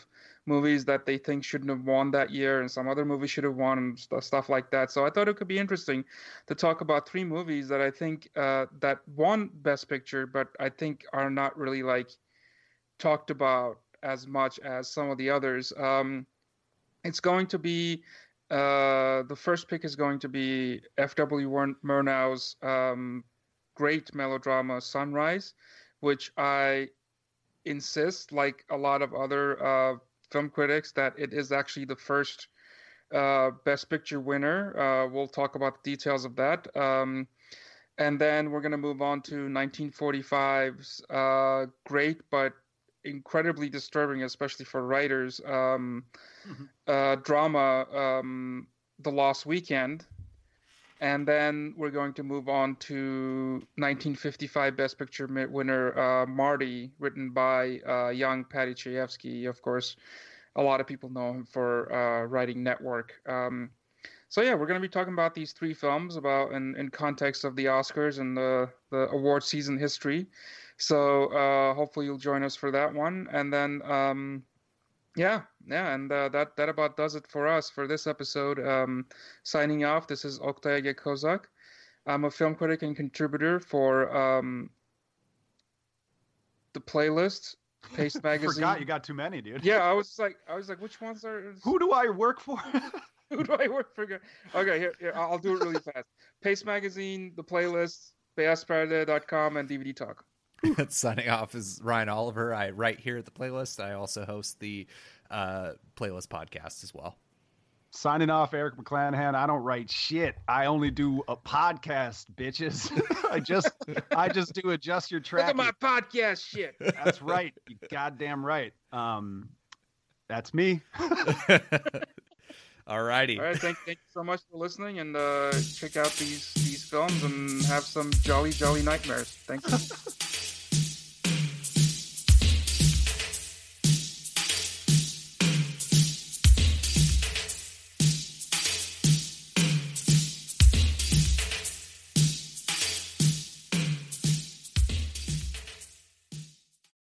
movies that they think shouldn't have won that year and some other movies should have won and st- stuff like that. So I thought it could be interesting to talk about three movies that I think uh, that won Best Picture, but I think are not really like talked about as much as some of the others. Um, it's going to be uh, the first pick is going to be F.W. Murnau's um, great melodrama Sunrise, which I insist, like a lot of other uh, film critics that it is actually the first uh, Best Picture winner. Uh, we'll talk about the details of that. Um, and then we're going to move on to 1945's uh, great but incredibly disturbing, especially for writers, um, mm-hmm. Uh, drama, um, The Lost Weekend. And then we're going to move on to 1955 Best Picture winner uh, Marty, written by uh, young Paddy Chayefsky. Of course, a lot of people know him for uh, writing Network. Um, so yeah, we're going to be talking about these three films about in, in context of the Oscars and the the award season history. So uh, hopefully you'll join us for that one, and then. Um, yeah, yeah, and uh, that that about does it for us for this episode. Um, signing off. This is Oktay Kozak. I'm a film critic and contributor for um, the playlist Paste [LAUGHS] Magazine. Forgot you got too many, dude. Yeah, I was like, I was like, which ones are? [LAUGHS] Who do I work for? [LAUGHS] Who do I work for? Okay, here, here I'll do it really fast. Paste Magazine, the playlist, Beyazperde.com, and DVD Talk. [LAUGHS] [LAUGHS] Signing off is Ryan Oliver. I write here at the playlist. I also host the uh, playlist podcast as well. Signing off, Erik McClanahan. I don't write shit. I only do a podcast, bitches. [LAUGHS] I just, I just do adjust your track. Look at my podcast shit. That's right. You goddamn right. Um, that's me. All righty. All right. Thank, thank you so much for listening, and uh, check out these these films and have some jolly jolly nightmares. Thank you.